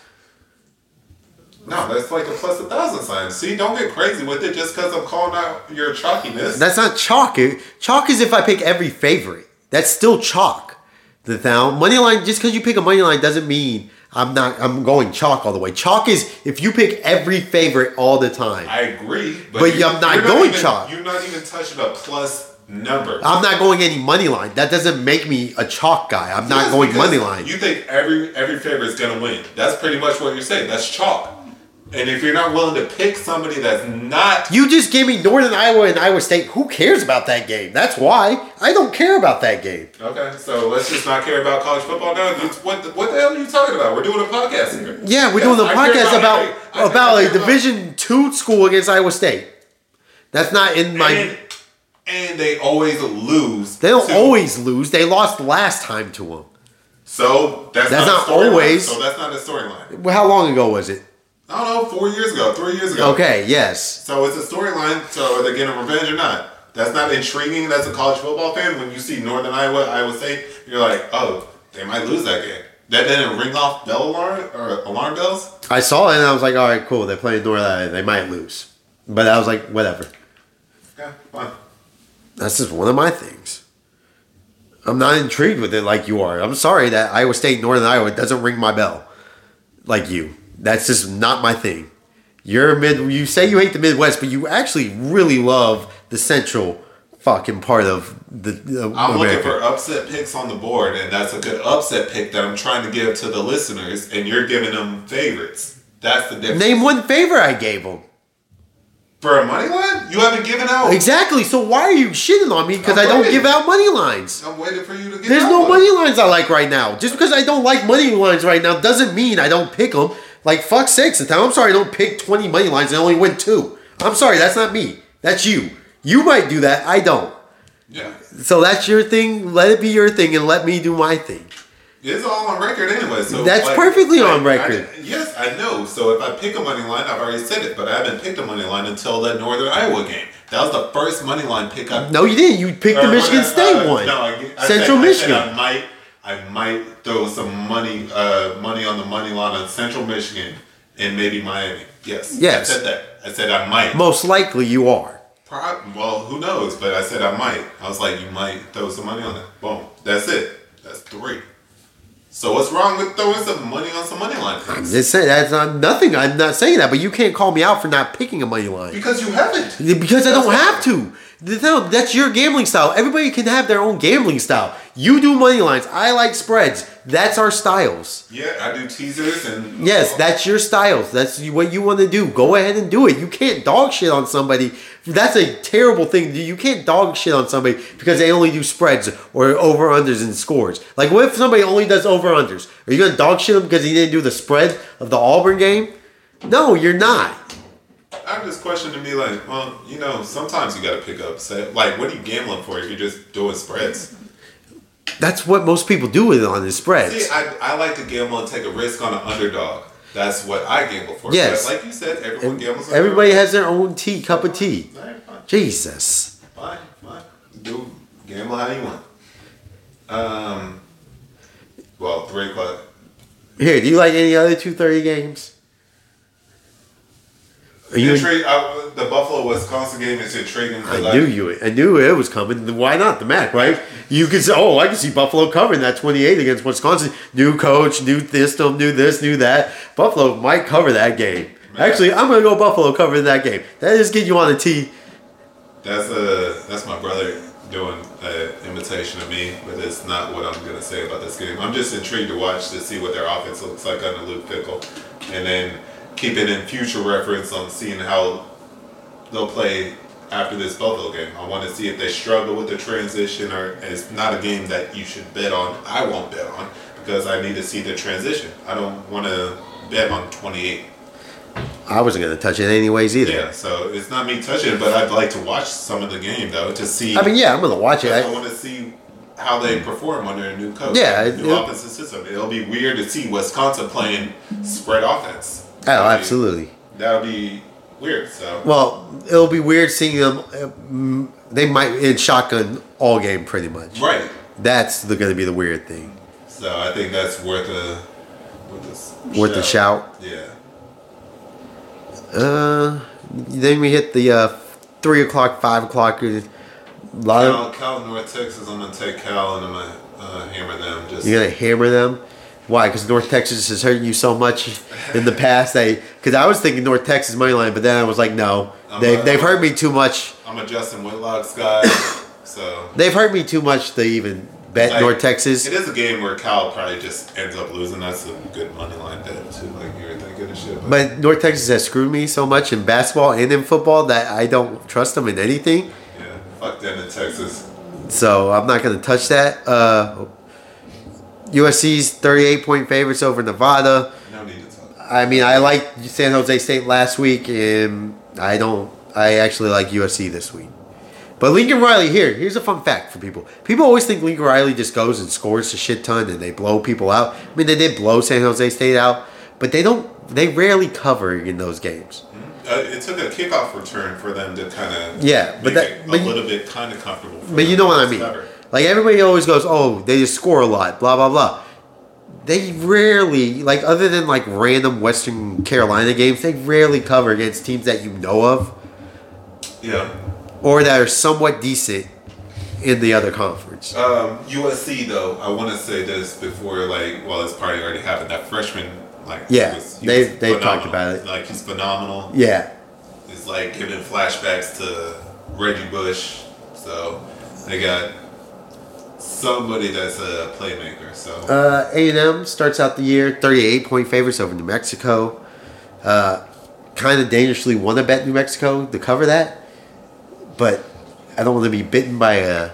No, that's like a plus a thousand sign. See, don't get crazy with it just because I'm calling out your chalkiness. That's not chalk. Chalk is if I pick every favorite. That's still chalk. The now money line. Just because you pick a money line doesn't mean I'm not. I'm going chalk all the way. Chalk is if you pick every favorite all the time. I agree, but, But you- I'm not going even, chalk. You're not even touching a plus number. I'm not going any money line. That doesn't make me a chalk guy. I'm not going money line. You think every every favorite's gonna win. That's pretty much what you're saying. That's chalk. And if you're not willing to pick somebody that's not You just gave me Northern Iowa and Iowa State. Who cares about that game? That's why I don't care about that game. Okay, so let's just not care about college football now. What the, what the hell are you talking about? We're doing a podcast here. Yeah, we're Yes, doing a podcast about I about a Division two school against Iowa State. That's not in my. and, and they always lose. they don't too. always lose. They lost last time to them. So that's, That's not, not always. So that's not a storyline. Well, how long ago was it? I don't know. Four years ago, three years ago. Okay, yes. So it's a storyline. So are they getting revenge or not? That's not intriguing as a college football fan. When you see Northern Iowa, Iowa State, you're like, oh, they might lose that game. That didn't ring off bell alarm or alarm bells. I saw it and I was like, all right, cool. They're playing Northern Iowa. They might lose, but I was like, whatever. Yeah, fine. That's just one of my things. I'm not intrigued with it like you are. I'm sorry that Iowa State, Northern Iowa doesn't ring my bell like you. That's just not my thing. You're mid. You say you hate the Midwest, but you actually really love the Central fucking part of the. Uh, I'm America. looking for upset picks on the board, and that's a good upset pick that I'm trying to give to the listeners, and you're giving them favorites. That's the difference. Name one favor I gave them. For a money line? You haven't given out. Exactly. So why are you shitting on me because I don't give out money lines? I'm waiting for you to get There's no one. money lines I like right now. Just because I don't like money lines right now doesn't mean I don't pick them. Like fuck sakes, the time I'm sorry I don't pick 20 money lines and only win two. I'm sorry, that's not me. That's you. You might do that. I don't. Yeah. So that's your thing. Let it be your thing and let me do my thing. It's all on record anyway. So That's perfectly on record. I- yes, I know. So if I pick a money line, I've already said it, but I haven't picked a money line until that Northern Iowa game. That was the first money line pick I No, you didn't. You picked the Michigan I- State uh, one. No, I, Central said, Michigan. I might, I might throw some money, uh, money on the money line on Central Michigan and maybe Miami. Yes. Yes. I said that. I said I might. Most likely you are. Well, who knows? But I said I might. I was like, you might throw some money on that. Boom. That's it. That's three. So what's wrong with throwing some money on some money line picks? Just say that's not nothing. I'm not saying that, but you can't call me out for not picking a money line. Because you haven't. Because I don't That's have to. No, that's your gambling style. Everybody can have their own gambling style. You do money lines. I like spreads. That's our styles. Yeah, I do teasers and Yes, that's your styles. That's what you want to do. Go ahead and do it. You can't dog shit on somebody. That's a terrible thing. You can't dog shit on somebody because they only do spreads or over unders and scores. Like, what if somebody only does over unders? Are you gonna dog shit them because he didn't do the spread of the Auburn game? No, you're not. I'm just questioning me like, well, you know, sometimes you got to pick up. Say, like, what are you gambling for if you're just doing spreads? That's what most people do with on the spreads. See, I, I like to gamble and take a risk on an underdog. That's what I gamble for. Yes. But like you said, everyone gambles. on Everybody has their own tea, cup of tea. Right, fine. Jesus. Fine, fine. Do gamble how you want. Um. Well, three o'clock. Here, do you like any other two thirty games? You? Intri- uh, the Buffalo Wisconsin game is intriguing. I knew you. I knew it was coming. Why not the Mac? Right? You could say, "Oh, I can see Buffalo covering that twenty-eight against Wisconsin." New coach, new system, new this, new that. Buffalo might cover that game. Actually, I'm gonna go Buffalo covering that game. That just get you on the tee. That's uh that's my brother doing an imitation of me, but it's not what I'm gonna say about this game. I'm just intrigued to watch to see what their offense looks like under Luke Fickell, and then keep it in future reference on seeing how they'll play after this Buffalo game. I want to see if they struggle with the transition, or it's not a game that you should bet on. I won't bet on because I need to see the transition. I don't want to bet on 28. I wasn't gonna touch it anyways either. Yeah, so it's not me touching it, but I'd like to watch some of the game though to see. I mean, yeah, I'm gonna watch it. I, I, want to see how they perform under a new coach. Yeah, new it- offensive system. It'll be weird to see Wisconsin playing spread offense. Oh, be- absolutely. That'll be weird. So Well, it'll be weird seeing them. mm, They might in shotgun all game, pretty much. right. That's the, gonna be the weird thing. So I think that's worth a worth a, Worth the shout. Yeah. Uh, then we hit the uh, three o'clock, five o'clock. A lot of Cal, Cal, North Texas. I'm gonna take Cal and I'm gonna uh, hammer them. Just you're gonna hammer them. Why? Because North Texas has hurt you so much in the past. They because I was thinking North Texas money line, but then I was like, no, I'm they've a- they've hurt me too much. I'm a Justin Whitlock's guy. so They've hurt me too much to even bet Like, North Texas. It is a game where Cal probably just ends up losing. That's a good money line bet too. Like you were thinking and shit. But North Texas has screwed me so much in basketball and in football that I don't trust them in anything. yeah, fuck them in Texas. So I'm not going to touch that. Uh, USC's 38 point favorites over Nevada. No need to talk. I mean, I liked San Jose State last week, and I don't. I actually like USC this week. But Lincoln Riley here. Here's a fun fact for people. People always think Lincoln Riley just goes and scores a shit ton and they blow people out. I mean, they did blow San Jose State out, but they don't. They rarely cover in those games. Uh, it took a kickoff return for them to kind of Yeah, but that- it but a you- little bit kind of comfortable. For But you know what I mean. Like everybody always goes, "Oh, they just score a lot." Blah blah blah. They rarely, like, other than like random Western Carolina games, they rarely cover against teams that you know of Yeah, or that are somewhat decent in the other conference. Um, USC though, I want to say this before, like, well, this party already happened. That freshman, like, Yeah, he was- he they- they've talked about it. Like, he's phenomenal. Yeah, It's like giving flashbacks to Reggie Bush. So they got somebody that's a playmaker. So uh, A&M starts out the year 38 point favorites over New Mexico. Uh, kind of dangerously want to bet New Mexico to cover that, but I don't want to be bitten by a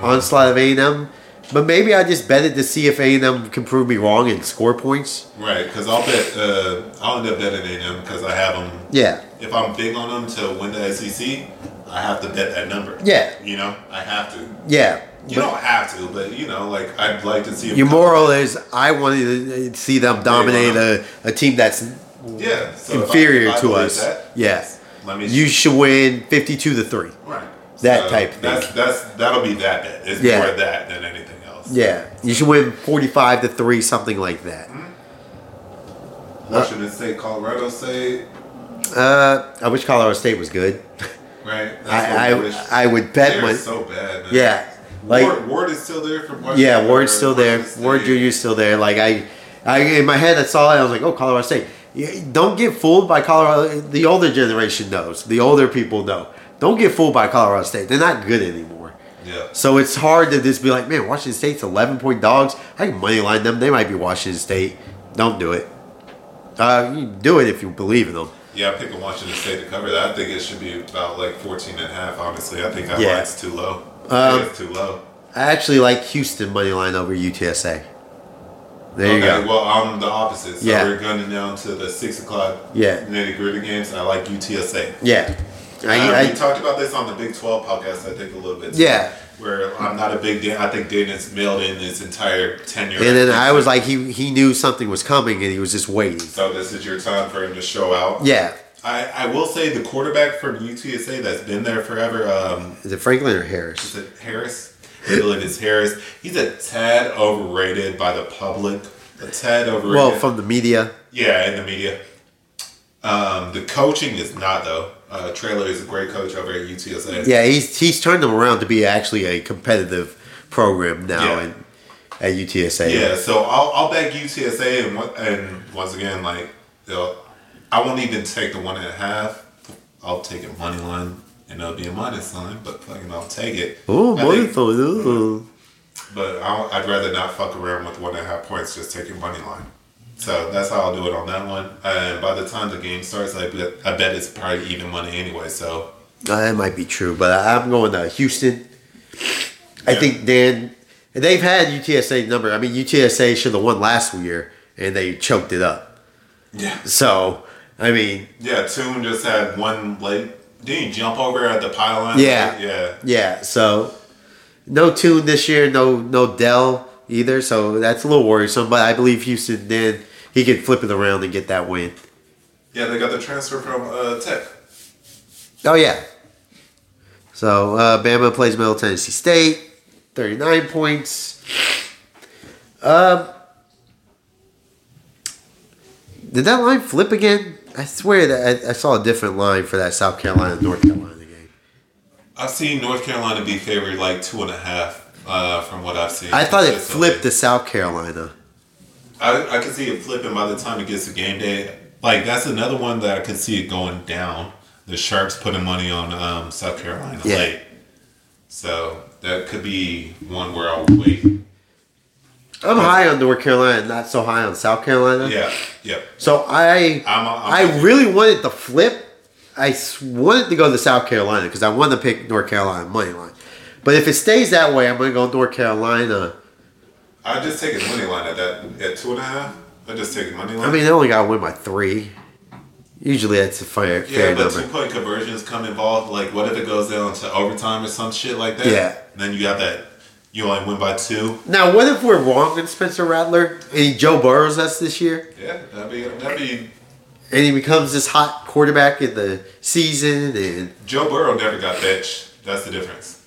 onslaught of A&M. But maybe I just bet it to see if A&M can prove me wrong and score points. right, because I'll bet uh, I'll end up betting A&M because I have them. Yeah, If I'm big on them to win the SEC, I have to bet that number. Yeah. you know, I have to. yeah. You But- don't have to, but you know, like I'd like to see. Your moral is I wanted to see them dominate a, a team that's yeah so if I- inferior if I to us. that, Yeah. Let me. You should win 52 to 3. right. that type of That's thing. that's that'll be that bet. It's Yeah. more that than anything else. Yeah. You should win 45 to 3, something like that. Washington State, Colorado State, Uh, I wish Colorado State was good. right? I, wish. I, I would bet They're my. so bad. Man. Yeah. Like, Ward, Ward is still there from Washington. yeah, Ward's still there. Washington Ward. Jr.'s still there. Like, I, I in my head, I saw it. I was like, oh, Colorado State. Don't get fooled by Colorado. The older generation knows. The older people know. Don't get fooled by Colorado State. They're not good anymore. Yeah. So it's hard to just be like, man, Washington State's 11 point dogs. I can money line them. They might be Washington State. Don't do it. Uh, you can do it if you believe in them. Yeah, I'm picking Washington State to cover that. I think it should be about like 14 and a half, honestly. I think that Yeah. line's too low. I Um, it's too low. I actually like Houston money line over UTSA. There you go. well, I'm the opposite. So Yeah. we're gunning down to the 6 o'clock Yeah. nitty gritty games. And I like UTSA. Yeah. Uh, I, we talked about this on the Big 12 podcast, I think, a little bit. too, Yeah. Where I'm not a big Dan. I think Dana's mailed in his entire tenure. and then I was like, he he knew something was coming and he was just waiting. So this is your time for him to show out. Yeah. I, I will say the quarterback from UTSA that's been there forever, um, Is it Franklin or Harris? is it Harris? I believe it's Harris. He's a tad overrated by the public. A tad overrated. Well, from the media. yeah, in the media. Um, the coaching is not though. Uh, Traylor is a great coach over at UTSA. Yeah, he's he's turned them around to be actually a competitive program now Yeah. in, at UTSA. Yeah, so I'll, I'll back UTSA and what and once again like you know, I won't even take the one and a half. I'll take it money line and it'll be a minus line, but fucking I'll take it. Oh, I think- wonderful. Ooh. But I'll, I'd rather not fuck around with one and a half points, just taking money line. So that's how I'll do it on that one. And by the time the game starts, I bet, I bet it's probably even money anyway. So Uh, that might be true, but I'm going to Houston. I Yeah. think Dan. They've had UTSA number. I mean, UTSA should have won last year, and they choked it up. yeah, So, I mean, yeah. Tune just had one late. Didn't he jump over at the pylon? Yeah. yeah. yeah. So, no Tune this year. No, no Dell either. So that's a little worrisome. But I believe Houston. Dan, he can flip it around and get that win. Yeah, they got the transfer from uh, Tech. Oh yeah. So uh, Bama plays Middle Tennessee State, thirty nine points. Um, did that line flip again? I swear that I, I saw a different line for that South Carolina North Carolina game. I've seen North Carolina be favored like two and a half uh, from what I've seen. I thought it flipped to South Carolina. I, I could see it flipping by the time it gets to game day. Like that's another one that I could see it going down. The Sharks putting money on um, South Carolina Yeah. late, so that could be one where I'll wait. I'm high on North Carolina, not so high on South Carolina. Yeah, yeah. So I I'm, I'm I really wanted to flip. I wanted to go to South Carolina because I wanted to pick North Carolina money line. But if it stays that way, I'm going to go North Carolina. I just take a money line at that at two and a half. I just take a money line. I mean, they only got to win by three. Usually that's a fair, yeah, fair but number. two point conversions come involved. Like, what if it goes down to overtime or some shit like that? Yeah. then you have that. You only win by two. Now, what if we're wrong in Spencer Rattler and he Joe Burrows us this year Yeah, that'd be that'd be. and he becomes this hot quarterback in the season and Joe Burrow never got benched. That's the difference.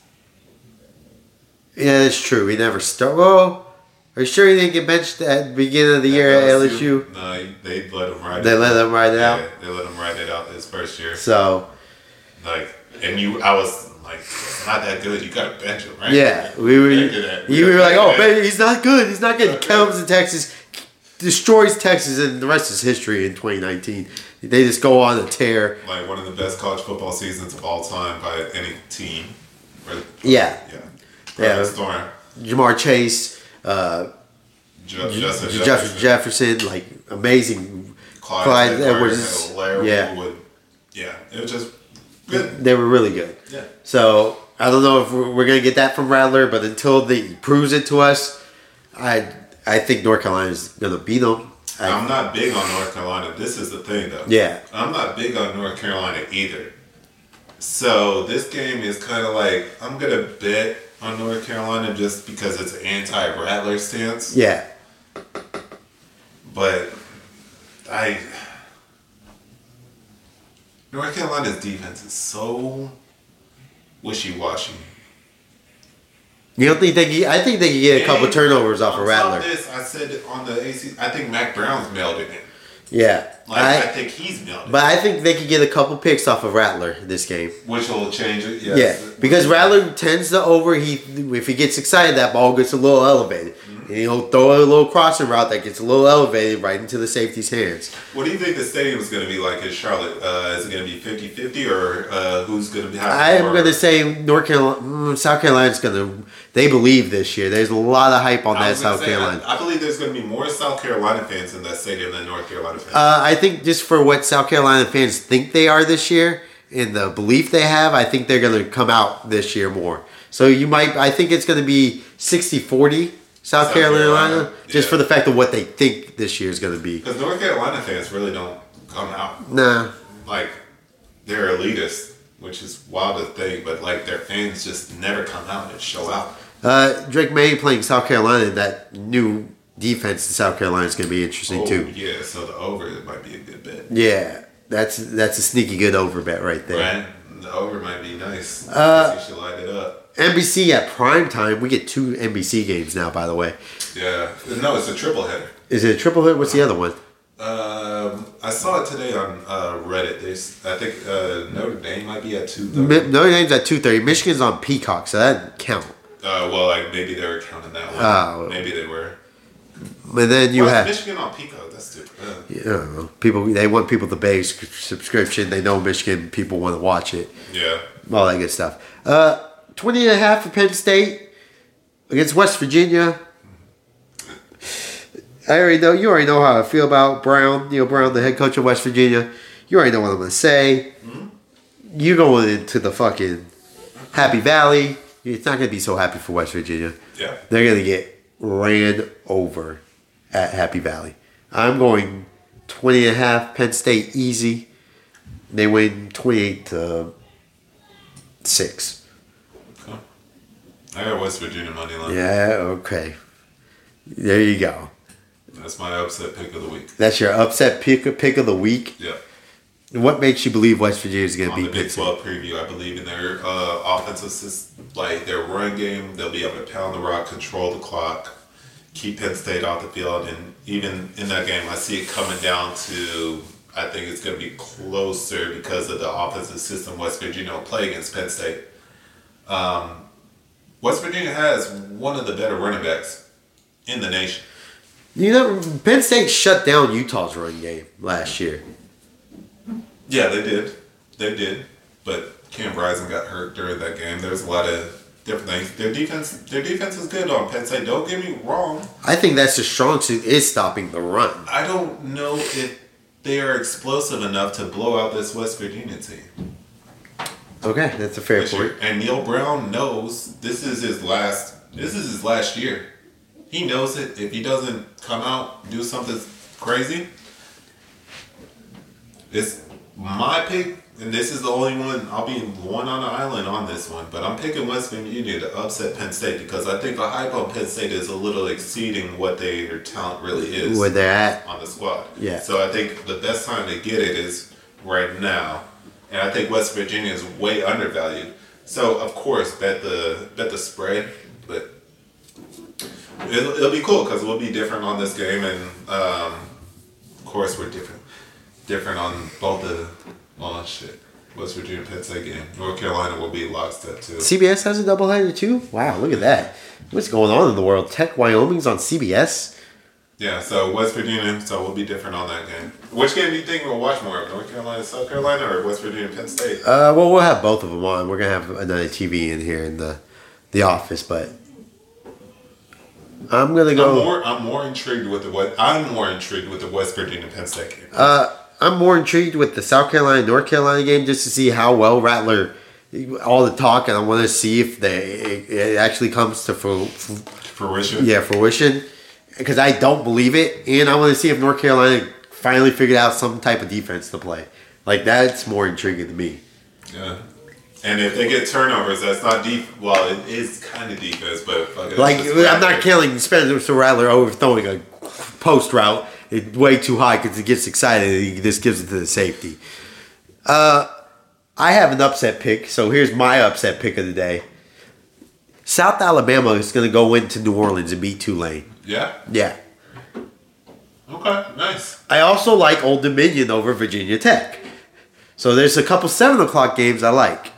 yeah, it's true. He never start. Well, are you sure he didn't get benched at the beginning of the year at LSU? No, they let him ride. They it let him ride it yeah, out. They let him ride it out his first year. So Like, and you, I was like, it's not that good. You got to bench him, right? Yeah, we were. Back to that. You were like, oh, Back to that. man, he's not good. He's not good. Comes to Texas, destroys Texas, and the rest is history in 2019. They just go on a tear. like one of the best college football seasons of all time by any team. Or, Yeah. yeah, Yeah. Perfect Storm. Ja'Marr Chase, uh, Ju- Justin Jefferson, Jefferson, Jefferson, like amazing. Clyde, Clyde Edwards, Edwards, yeah. Yeah, it was just good. They were really good. Yeah. So I don't know if we're, we're gonna get that from Rattler, but until he proves it to us, I I think North Carolina's gonna beat them. I, I'm not big on North Carolina. This is the thing, though. Yeah. I'm not big on North Carolina either. So this game is kind of like I'm gonna bet on North Carolina just because it's an anti-Rattler stance. yeah. But I North Carolina's defense is so wishy-washy. You don't think they? Can, I think they can get a couple And turnovers off of Rattler. This I said on the AC. I think Mack Brown's mailed it. Yeah. Like I, I, think he's it, but I think they could get a couple picks off of Rattler this game. which will change it. Yes. Yeah, because Rattler tends to over he if he gets excited, that ball gets a little elevated, and he'll throw a little crossing route that gets a little elevated right into the safety's hands. What do you think the stadium is going to be like in Charlotte? Uh, is it going to be 50-50 or uh, who's going to be? have I am going to say North Carolina, mm, South Carolina's going to. They believe this year. There's a lot of hype on that South say, Carolina. I, I believe there's going to be more South Carolina fans in that stadium than North Carolina fans. Uh, I think just for what South Carolina fans think they are this year and the belief they have, I think they're going to come out this year more. So you might, I think it's going to be 60 40 South, South Carolina, Carolina, just yeah. for the fact of what they think this year is going to be. Because North Carolina fans really don't come out. Nah. Like they're elitist, which is wild to think, but like their fans just never come out and show out. Uh, Drake Maye playing South Carolina, that new defense in South Carolina is going to be interesting Oh, too. yeah, so the over might be a good bet. Yeah, that's that's a sneaky good over bet right there. Right? The over might be nice. Uh, you should light it up. NBC at prime time. We get two NBC games now. By the way, Yeah. No, it's a triple header. is it a triple hit? What's the other one? Um, I saw it today on uh, Reddit. There's, I think uh, Notre Dame might be at two. Mi- Notre Dame's at two thirty. Michigan's on Peacock, so that doesn't count. Uh, well, like maybe they were counting that one. Oh. maybe they were. But then you Why have Michigan on Peacock. That's stupid. Uh, you know, people. They want people to pay subscription. They know Michigan people want to watch it. yeah. all that good stuff. Uh, 20 and a half for Penn State against West Virginia. I already know, you already know how I feel about Brown, Neal Brown, the head coach of West Virginia. You already know what I'm going to say. Mm-hmm. You going into the fucking Happy Valley. It's not going to be so happy for West Virginia. Yeah. They're going to get ran over at Happy Valley. I'm going 20 and a half, Penn State easy. They win 28 to 6. I got West Virginia money line. Yeah, okay. There you go. That's my upset pick of the week. That's your upset pick, pick of the week. Yeah. What makes you believe West Virginia is going to On the Big State? 12 preview, I believe in their uh, offensive system, like their run game. They'll be able to pound the rock, control the clock, keep Penn State off the field, and even in that game, I see it coming down to. I think it's going to be closer because of the offensive system West Virginia will play against Penn State. Um, West Virginia has one of the better running backs in the nation. You know, Penn State shut down Utah's run game last year. Yeah, they did. They did. But Cam Rising got hurt during that game. There's a lot of different things. Their defense their defense is good on Penn State. Don't get me wrong. I think that's the strong suit is stopping the run. I don't know if they are explosive enough to blow out this West Virginia team. Okay, that's a fair point. year. And Neal Brown knows this is his last this is his last year. He knows it. If he doesn't come out, do something crazy, it's my pick, and this is the only one. I'll be one on the island on this one, but I'm picking West Virginia to upset Penn State because I think the hype on Penn State is a little exceeding what they, their talent really is Where they're at. on the squad. Yeah. So I think the best time to get it is right now, and I think West Virginia is way undervalued. So of course bet the bet the spread, but it'll, it'll be cool because we'll be different on this game, and um, of course we're different different on both the oh shit. West Virginia Penn State game. North Carolina will be lockstep too. CBS has a doubleheader too. Wow, look at that. What's going on in the world? Tech Wyoming's on CBS. Yeah, so West Virginia, so we'll be different on that game. Which game do you think we'll watch more of? North Carolina, South Carolina, or West Virginia, Penn State? Uh, well, we'll have both of them on. We're gonna have another TV in here in the the office, but I'm gonna I'm go. more, I'm more intrigued with the what I'm more intrigued with the West Virginia Penn State game. Uh, I'm more intrigued with the South Carolina North Carolina game just to see how well Rattler. All the talk, and I want to see if they it, it actually comes to Fruition. yeah fruition, because I don't believe it, and I want to see if North Carolina finally figured out some type of defense to play. Like that's more intriguing to me. Yeah. And if they get turnovers, that's not deep. Well, it is kind of defense, but fuck Like I'm not killing Spencer Rattler overthrowing a post route it's way too high because he gets excited. and He just gives it to the safety. Uh, I have an upset pick, so here's my upset pick of the day. South Alabama is going to go into New Orleans and beat Tulane. Yeah. Yeah. Okay. Nice. I also like Old Dominion over Virginia Tech. So there's a couple seven o'clock games I like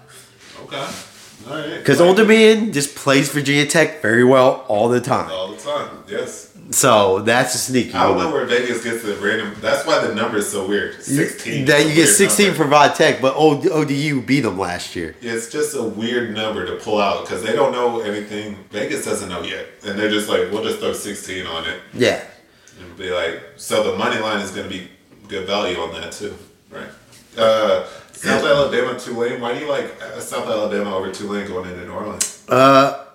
Okay. All right. because Old Dominion just plays Virginia Tech very well all the time. all the time. Yes. So that's a sneaky. I don't know where Vegas gets the random. That's why the number is so weird. Sixteen. That you get 16 number. for Vod Tech, but ODU beat them last year. It's just a weird number to pull out because they don't know anything. Vegas doesn't know yet, and they're just like, we'll just throw sixteen on it Yeah. and be like, so the money line is going to be good value on that too, right? Uh, South Alabama, Tulane. Why do you like uh, South Alabama over Tulane going into New Orleans? Uh,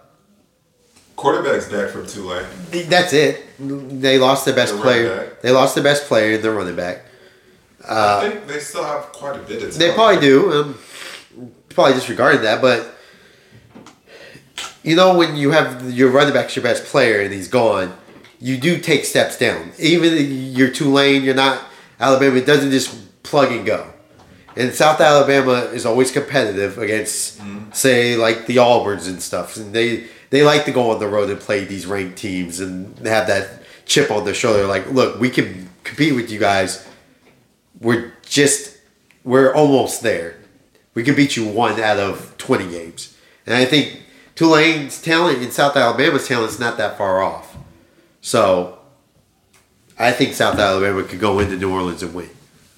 Quarterback's back from Tulane. that's it. They lost their best running player. They lost their best player their running back. I think they still have quite a bit of. They probably do. Um, probably disregarding that, but you know when you have your running back's your best player and he's gone, you do take steps down. Even if you're Tulane, you're not Alabama. It doesn't just plug and go. And South Alabama is always competitive against, say, like the Auburns and stuff. And they they like to go on the road and play these ranked teams and have that chip on their shoulder. Like, look, we can compete with you guys. We're just we're almost there. We can beat you one out of twenty games. And I think Tulane's talent and South Alabama's talent is not that far off. So I think South Alabama could go into New Orleans and win.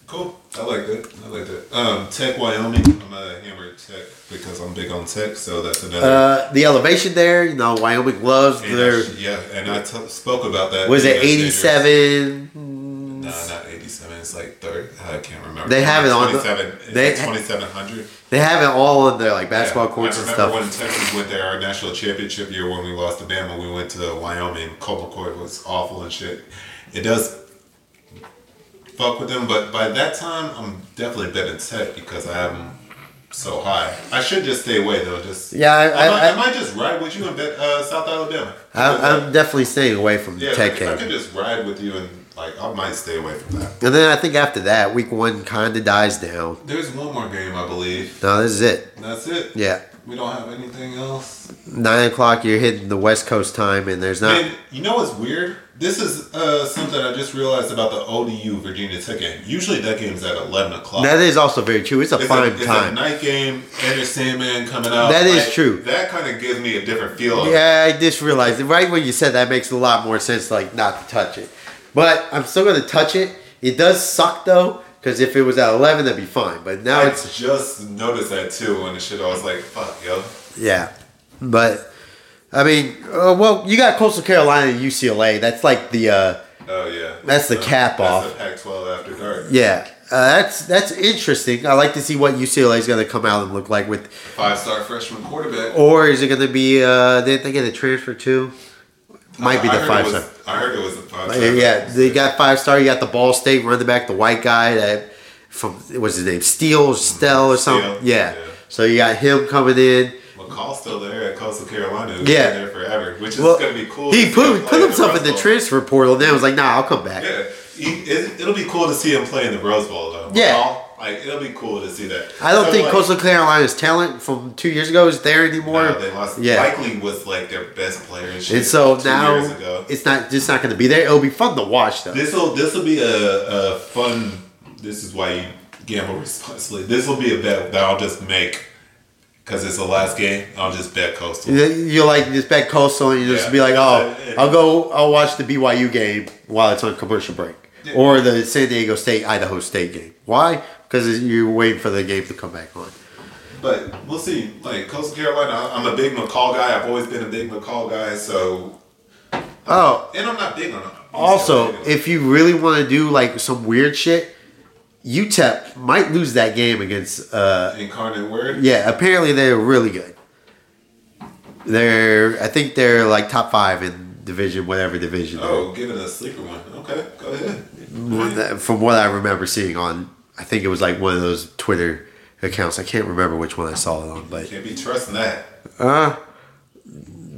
Cool. I like that. I like that. Um, Tech, Wyoming. I'm a hammer Tech because I'm big on Tech, so that's another. Uh, the elevation there, you know, Wyoming loves and their. sh- yeah, and I t- spoke about that. Was it eighty seven? No, not 87. It's like 30. I can't remember. They have it on the- 27. they- It's 2700. They have it all in their like basketball Yeah, courts I and remember stuff. when Texas went there, our national championship year when we lost to Bama, we went to Wyoming. Copa Court was awful and shit. It does fuck with them, but by that time, I'm definitely betting Tech because I have them so high. I should just stay away though. Just Yeah, I- I, might, I- I, might just ride with you in uh, South Alabama. I, I'm definitely staying away from the yeah, Tech if I could just ride with you and like I might stay away from that. And then I think after that, week one kind of dies down. There's one more game, I believe. No, this is it. That's it. Yeah. We don't have anything else. Nine o'clock, you're hitting the West Coast time, and there's not. And you know what's weird? This is uh, something I just realized about the ODU Virginia Tech game. Usually that game's at eleven o'clock. That is also very true. It's a it's fine a, it's time. a night game. Enter Sandman coming out. That is true. That kind of gives me a different feel. Yeah, I just realized it. Right when you said that makes a lot more sense, like not to touch it. But I'm still gonna touch it. It does suck though, because if it was at 11, that'd be fine. But now I it's just noticed that too when the shit. I was like, "Fuck, yo." yeah. But I mean, uh, well, you got Coastal Carolina and UCLA. That's like the uh, Oh yeah. That's the cap that's off. the Pac-12 after dark. yeah. Uh, that's that's interesting. I like to see what UCLA is going to come out and look like with, Five-star freshman quarterback. or is it going to be? Uh, did they get a transfer too? Might be the five star. I heard it was a five star. Yeah, they got five star. You got the Ball State running back, the white guy that from what's his name, Steele mm-hmm. or Stell or something. Steele, Yeah. yeah. So you got him coming in. McCall's still there at Coastal Carolina. Who's Yeah. been there forever, which is Well, going to be cool. he put put himself in Rose the transfer portal. and then was like, "Nah, I'll come back." Yeah, it, it'll be cool to see him play in the Rose Bowl though. Yeah. Like it'll be cool to see that. I don't So, think like, Coastal Carolina's talent from two years ago is there anymore. No, they lost. Yeah. Likely was like their best player and shit. and so now years ago. it's not just not going to be there. It'll be fun to watch though. This will this will be a, a fun. This is why you gamble responsibly. This will be a bet that I'll just make because it's the last game. I'll just bet Coastal. You like just bet Coastal and you just Yeah. be like, oh, I'll go, I'll watch the BYU game while it's on commercial break. Or the San Diego State Idaho State game. Why? Because you're waiting for the game to come back on. But we'll see. Like Coastal Carolina, I'm a big McCall guy. I've always been a big McCall guy. So, Oh, and I'm not big on. also, if you really want to do like some weird shit, UTEP might lose that game against. uh incarnate word. Yeah, apparently they're really good. They're, I think they're like top five in division, whatever division. Oh, give it a sleeper one. Okay, go ahead. From what I remember seeing on, I think it was like one of those Twitter accounts. I can't remember which one I saw it on, but Can't be trusting that. uh,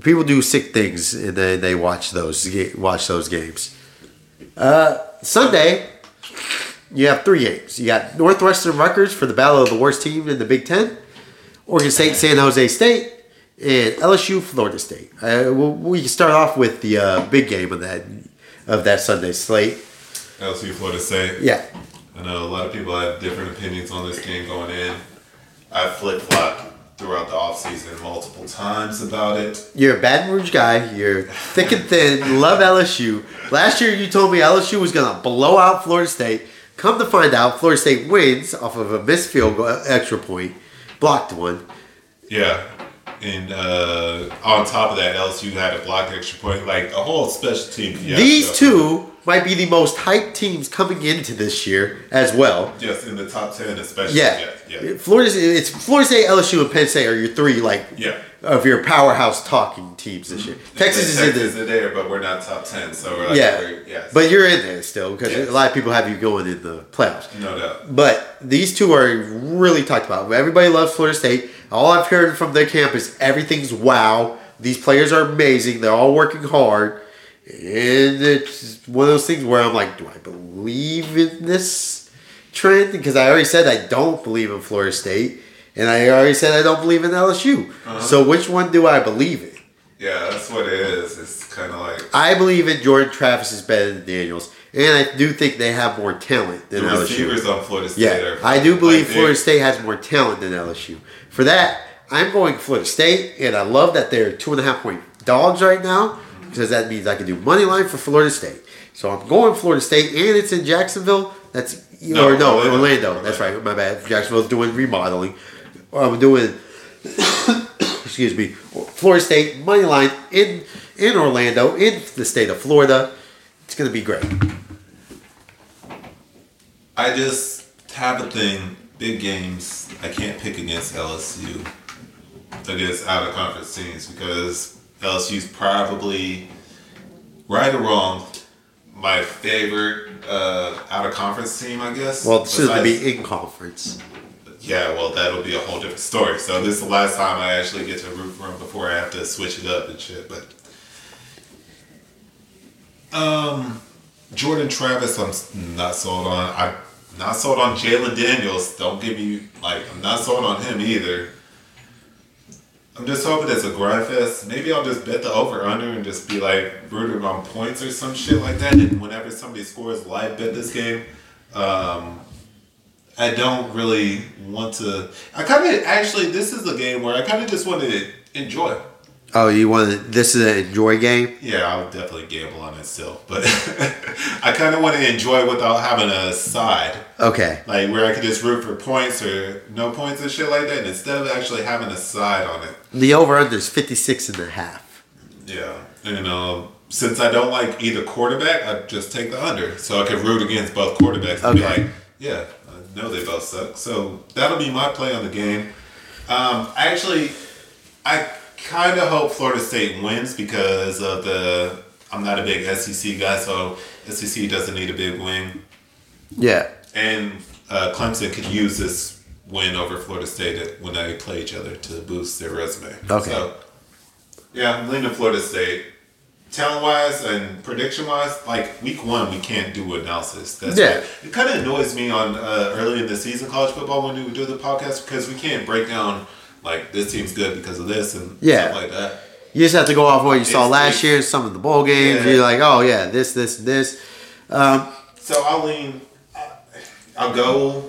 people do sick things and then they watch those watch those games. Uh, Sunday, you have three games. You got Northwestern Rutgers for the battle of the worst team in the Big Ten, Oregon State, San Jose State, and LSU, Florida State. Uh, we can start off with the uh, big game of that of that Sunday slate. LSU Florida State. Yeah, I know a lot of people have different opinions on this game going in. I flip flop throughout the offseason multiple times about it. You're a Baton Rouge guy. You're thick and thin. Love LSU. Last year you told me LSU was gonna blow out Florida State. Come to find out, Florida State wins off of a missed field goal, extra point, blocked one. Yeah. And uh, on top of that, LSU had a blocked extra point. Like a whole special team. These two might be the most hyped teams coming into this year as well. Just in the top 10, especially. Yeah, Yeah. Yeah. Florida. It's Florida State, LSU, and Penn State are your three like yeah. of your powerhouse talking teams this year. Mm-hmm. Texas is in the is there, but we're not top 10. So we're like, yeah, yes. but you're in there still because Yes. a lot of people have you going in the playoffs. no doubt. But these two are really talked about. Everybody loves Florida State. All I've heard from their camp is everything's wow. These players are amazing. They're all working hard. And it's one of those things where I'm like, do I believe in this trend? Because I already said I don't believe in Florida State. And I already said I don't believe in LSU. Uh-huh. So which one do I believe in? Yeah, that's what it is. It's kind of like I believe in Jordan Travis is better than Daniels. And I do think they have more talent the than LSU. receivers on Florida State Yeah. I do believe Florida State has more talent than LSU. For that, I'm going Florida State, and I love that they're two and a half point dogs right now because that means I can do money line for Florida State. So I'm going Florida State, and it's in Jacksonville. That's you know, No, or no Orlando. Orlando. That's right. My bad. Jacksonville's doing remodeling. Or I'm doing. excuse me. Florida State money line in in Orlando in the state of Florida. It's going to be great. I just have a thing. Big games. I can't pick against LSU against out of conference teams because LSU's probably right or wrong my favorite uh, out of conference team. I guess. Well, soon to be in conference. Yeah, well, that'll be a whole different story. So this is the last time I actually get to root for him before I have to switch it up and shit. But um, Jordan Travis, I'm not sold on. I'm not sold on Jayden Daniels. Don't give me like I'm not sold on him either. I'm just hoping it's a grind fest. Maybe I'll just bet the over under and just be like rooting on points or some shit like that. And whenever somebody scores, live bet this game. Um, I don't really want to. I kind of actually, this is a game where I kind of just want to enjoy. Oh, you want to, this is an enjoy game? Yeah, I'll definitely gamble on it still, but I kind of want to enjoy without having a side, Okay. like where I could just root for points or no points and shit like that, and instead of actually having a side on it. The over under is 56 and a half. Yeah, and um, since I don't like either quarterback, I just take the under, so I can root against both quarterbacks and be like, yeah, I know they both suck. So that'll be my play on the game. Um, actually, I kind of hope Florida State wins because of the. I'm not a big SEC guy, so SEC doesn't need a big win, Yeah. and uh, Clemson could use this win over Florida State when they play each other to boost their resume. Okay. So, yeah, I'm leaning to Florida State. Talent wise and prediction wise, like week one, we can't do analysis. That's Yeah. what- it kind of annoys me on uh, early in the season college football when we do the podcast because we can't break down like this team's good because of this and Yeah. stuff like that. You just have to go off what you saw last it's- year, some of the bowl games. Yeah. You're like, oh, yeah, this, this, this. Um, So I'll lean. I'll go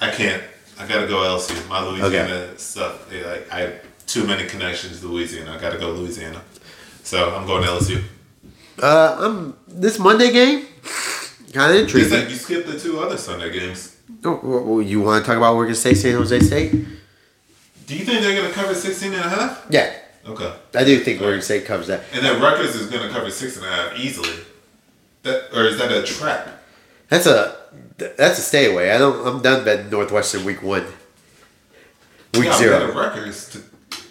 I can't. I gotta go LSU. My Louisiana stuff. yeah, like, I have too many connections to Louisiana. I gotta go Louisiana. So I'm going to LSU. Uh, I'm this Monday game. Kind of You intriguing. said you skipped the two other Sunday games. You want to talk about Oregon State, San Jose State? Do you think they're gonna cover 16 and a half? Yeah, Okay. I do think Oregon State covers that. And then Rutgers is gonna cover six and a half easily. That or is that a trap? That's a that's a stay away. I don't. I'm done betting Northwestern week one. Week yeah, zero. Rutgers. To,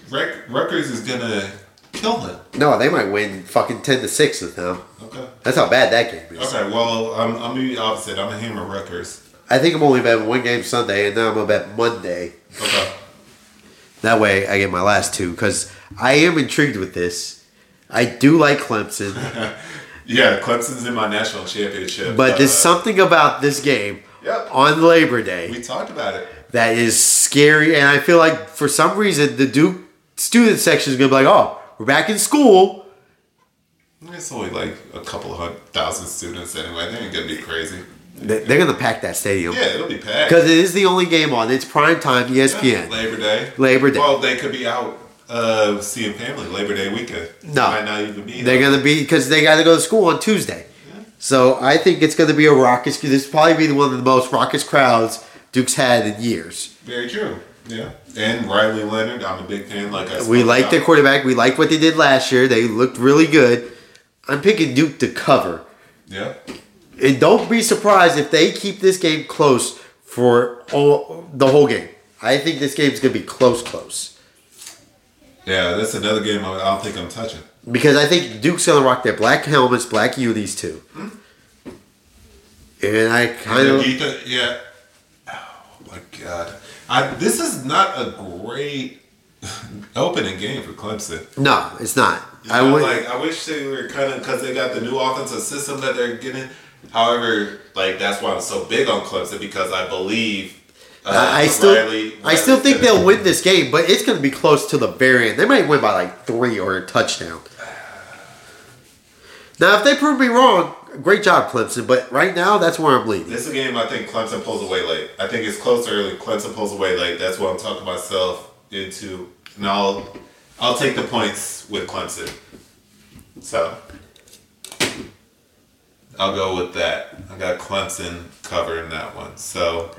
Rut- Rutgers is gonna kill them. No, they might win fucking ten to six with them. Okay. That's how bad that game is. Okay. Well, I'm I'm the opposite. I'm a hammer Rutgers. I think I'm only betting one game Sunday, and now I'm gonna bet Monday. Okay. That way, I get my last two because I am intrigued with this. I do like Clemson, Yeah, Clemson's in my national championship. but there's Uh, something about this game Yep. on Labor Day We talked about it. that is scary, and I feel like for some reason the Duke student section is gonna be like, "Oh, we're back in school." It's only like a couple of hundred thousand students anyway. They ain't gonna be crazy. They- They're gonna pack that stadium Yeah, it'll be packed. because it is the only game on. It's prime time, E Yeah, ESPN. Labor Day. Labor Day. Well, they could be out uh, seeing family Labor Day weekend. No. might not even be. They're gonna be because they got to go to school on Tuesday. Yeah. So I think it's gonna be a raucous. This will probably be one of the most raucous crowds Duke's had in years. Very true. Yeah, and Riley Leonard, I'm a big fan. Like I We like their quarterback. We like what they did last year. They looked really good. I'm picking Duke to cover. Yeah, And don't be surprised if they keep this game close for all, the whole game. I think this game's gonna be close, close. yeah, that's another game I I don't think I'm touching. Because I think Duke's gonna rock their black helmets, black unis too. Hmm? And I kind of do you think- yeah. Oh my god, I, this is not a great opening game for Clemson. no, it's not. You I know, would like I wish they were kind of because they got the new offensive system that they're getting. However, like that's why I'm so big on Clemson because I believe. Uh, I still, Riley- I still think they'll win this game, but it's going to be close to the very end. They might win by like three or a touchdown. Now, if they prove me wrong, great job, Clemson. But right now, that's where I'm leaning. This is a game I think Clemson pulls away late. I think it's close early. Clemson pulls away late. That's what I'm talking myself into. And I'll I'll take the points with Clemson. So I'll go with that. I got Clemson covering that one. So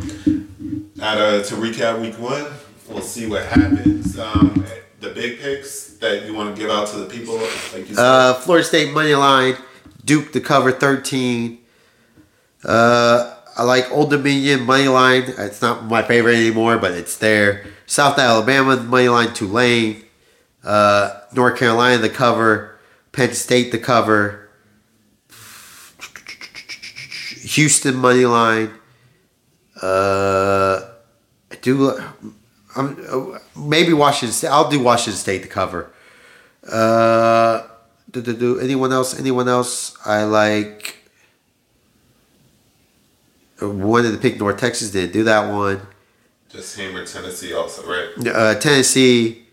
at, uh, to recap week one, we'll see what happens. Um, the big picks that you want to give out to the people, like you said. Uh, Florida State money line, Duke to cover 13. Uh, I like Old Dominion money line. It's not my favorite anymore, but it's there. South Alabama money line, Tulane. Uh, North Carolina the cover. Penn State the cover. Houston money line. Uh, I do. I'm uh, maybe Washington State. I'll do Washington State to cover. Uh, do, do, do anyone else? Anyone else? I like. Wanted to pick North Texas. Didn't do that one. Just hammer Tennessee also, right? Uh, Tennessee.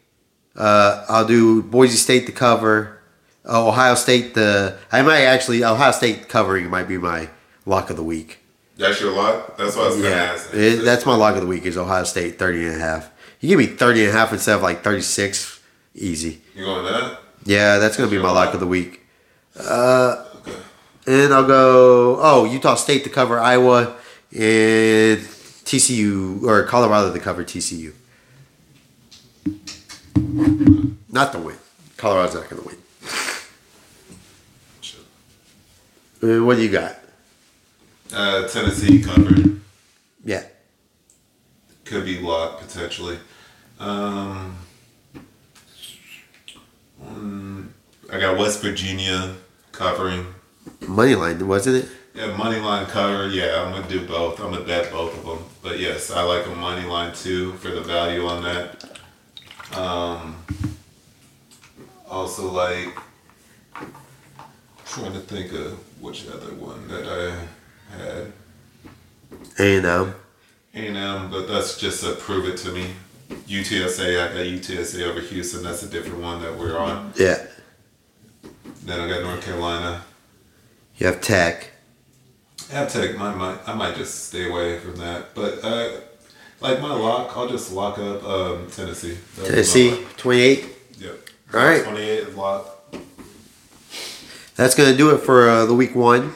Uh, I'll do Boise State to cover. Uh, Ohio State. The I might actually Ohio State covering might be my lock of the week. That's your lot? That's what I was going to Yeah, ask. it, that's my lock of the week is Ohio State 30 and a half. You give me 30 and a half instead of like 36, easy. You going that? Yeah, that's going to be my lock of the week. Uh, Okay. and I'll go, oh, Utah State to cover Iowa and TCU, or Colorado to cover TCU. Not the win. Colorado's not going to win. Uh, what do you got? Uh, Tennessee covered. Yeah. Could be locked potentially. Um, I got West Virginia covering. Money line, wasn't it? Yeah, money line cover. Yeah, I'm gonna do both. I'm gonna bet both of them. But yes, I like a money line too for the value on that. Um, also like trying to think of which other one that I had. And um, A&M, but that's just a prove it to me. UTSA, I got UTSA over Houston. That's a different one that we're on. yeah, Then I got North Carolina. you have Tech. I have Tech, I might, I might just stay away from that. But uh, Like my lock, I'll just lock up um, Tennessee. That's Tennessee, 28. Yep. All right. 28 is lock. That's going to do it for uh, the week one.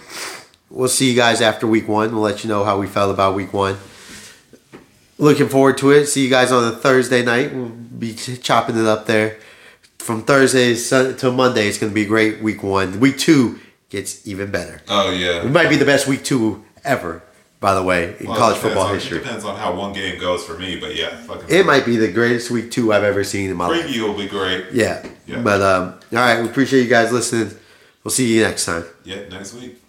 We'll see you guys after week one. We'll let you know how we felt about week one. Looking forward to it. See you guys on a Thursday night. We'll be chopping it up there. From Thursday Sun- to Monday, it's going to be great week one. Week two gets even better. Oh yeah. It might be the best week two ever, by the way, in Well, college football on- history. It depends on how one game goes for me, but yeah, fucking. It might be the greatest week two I've ever seen in my life. preview will be great. Yeah. Yeah. But um, all right, we appreciate you guys listening. We'll see you next time. Yeah, next week.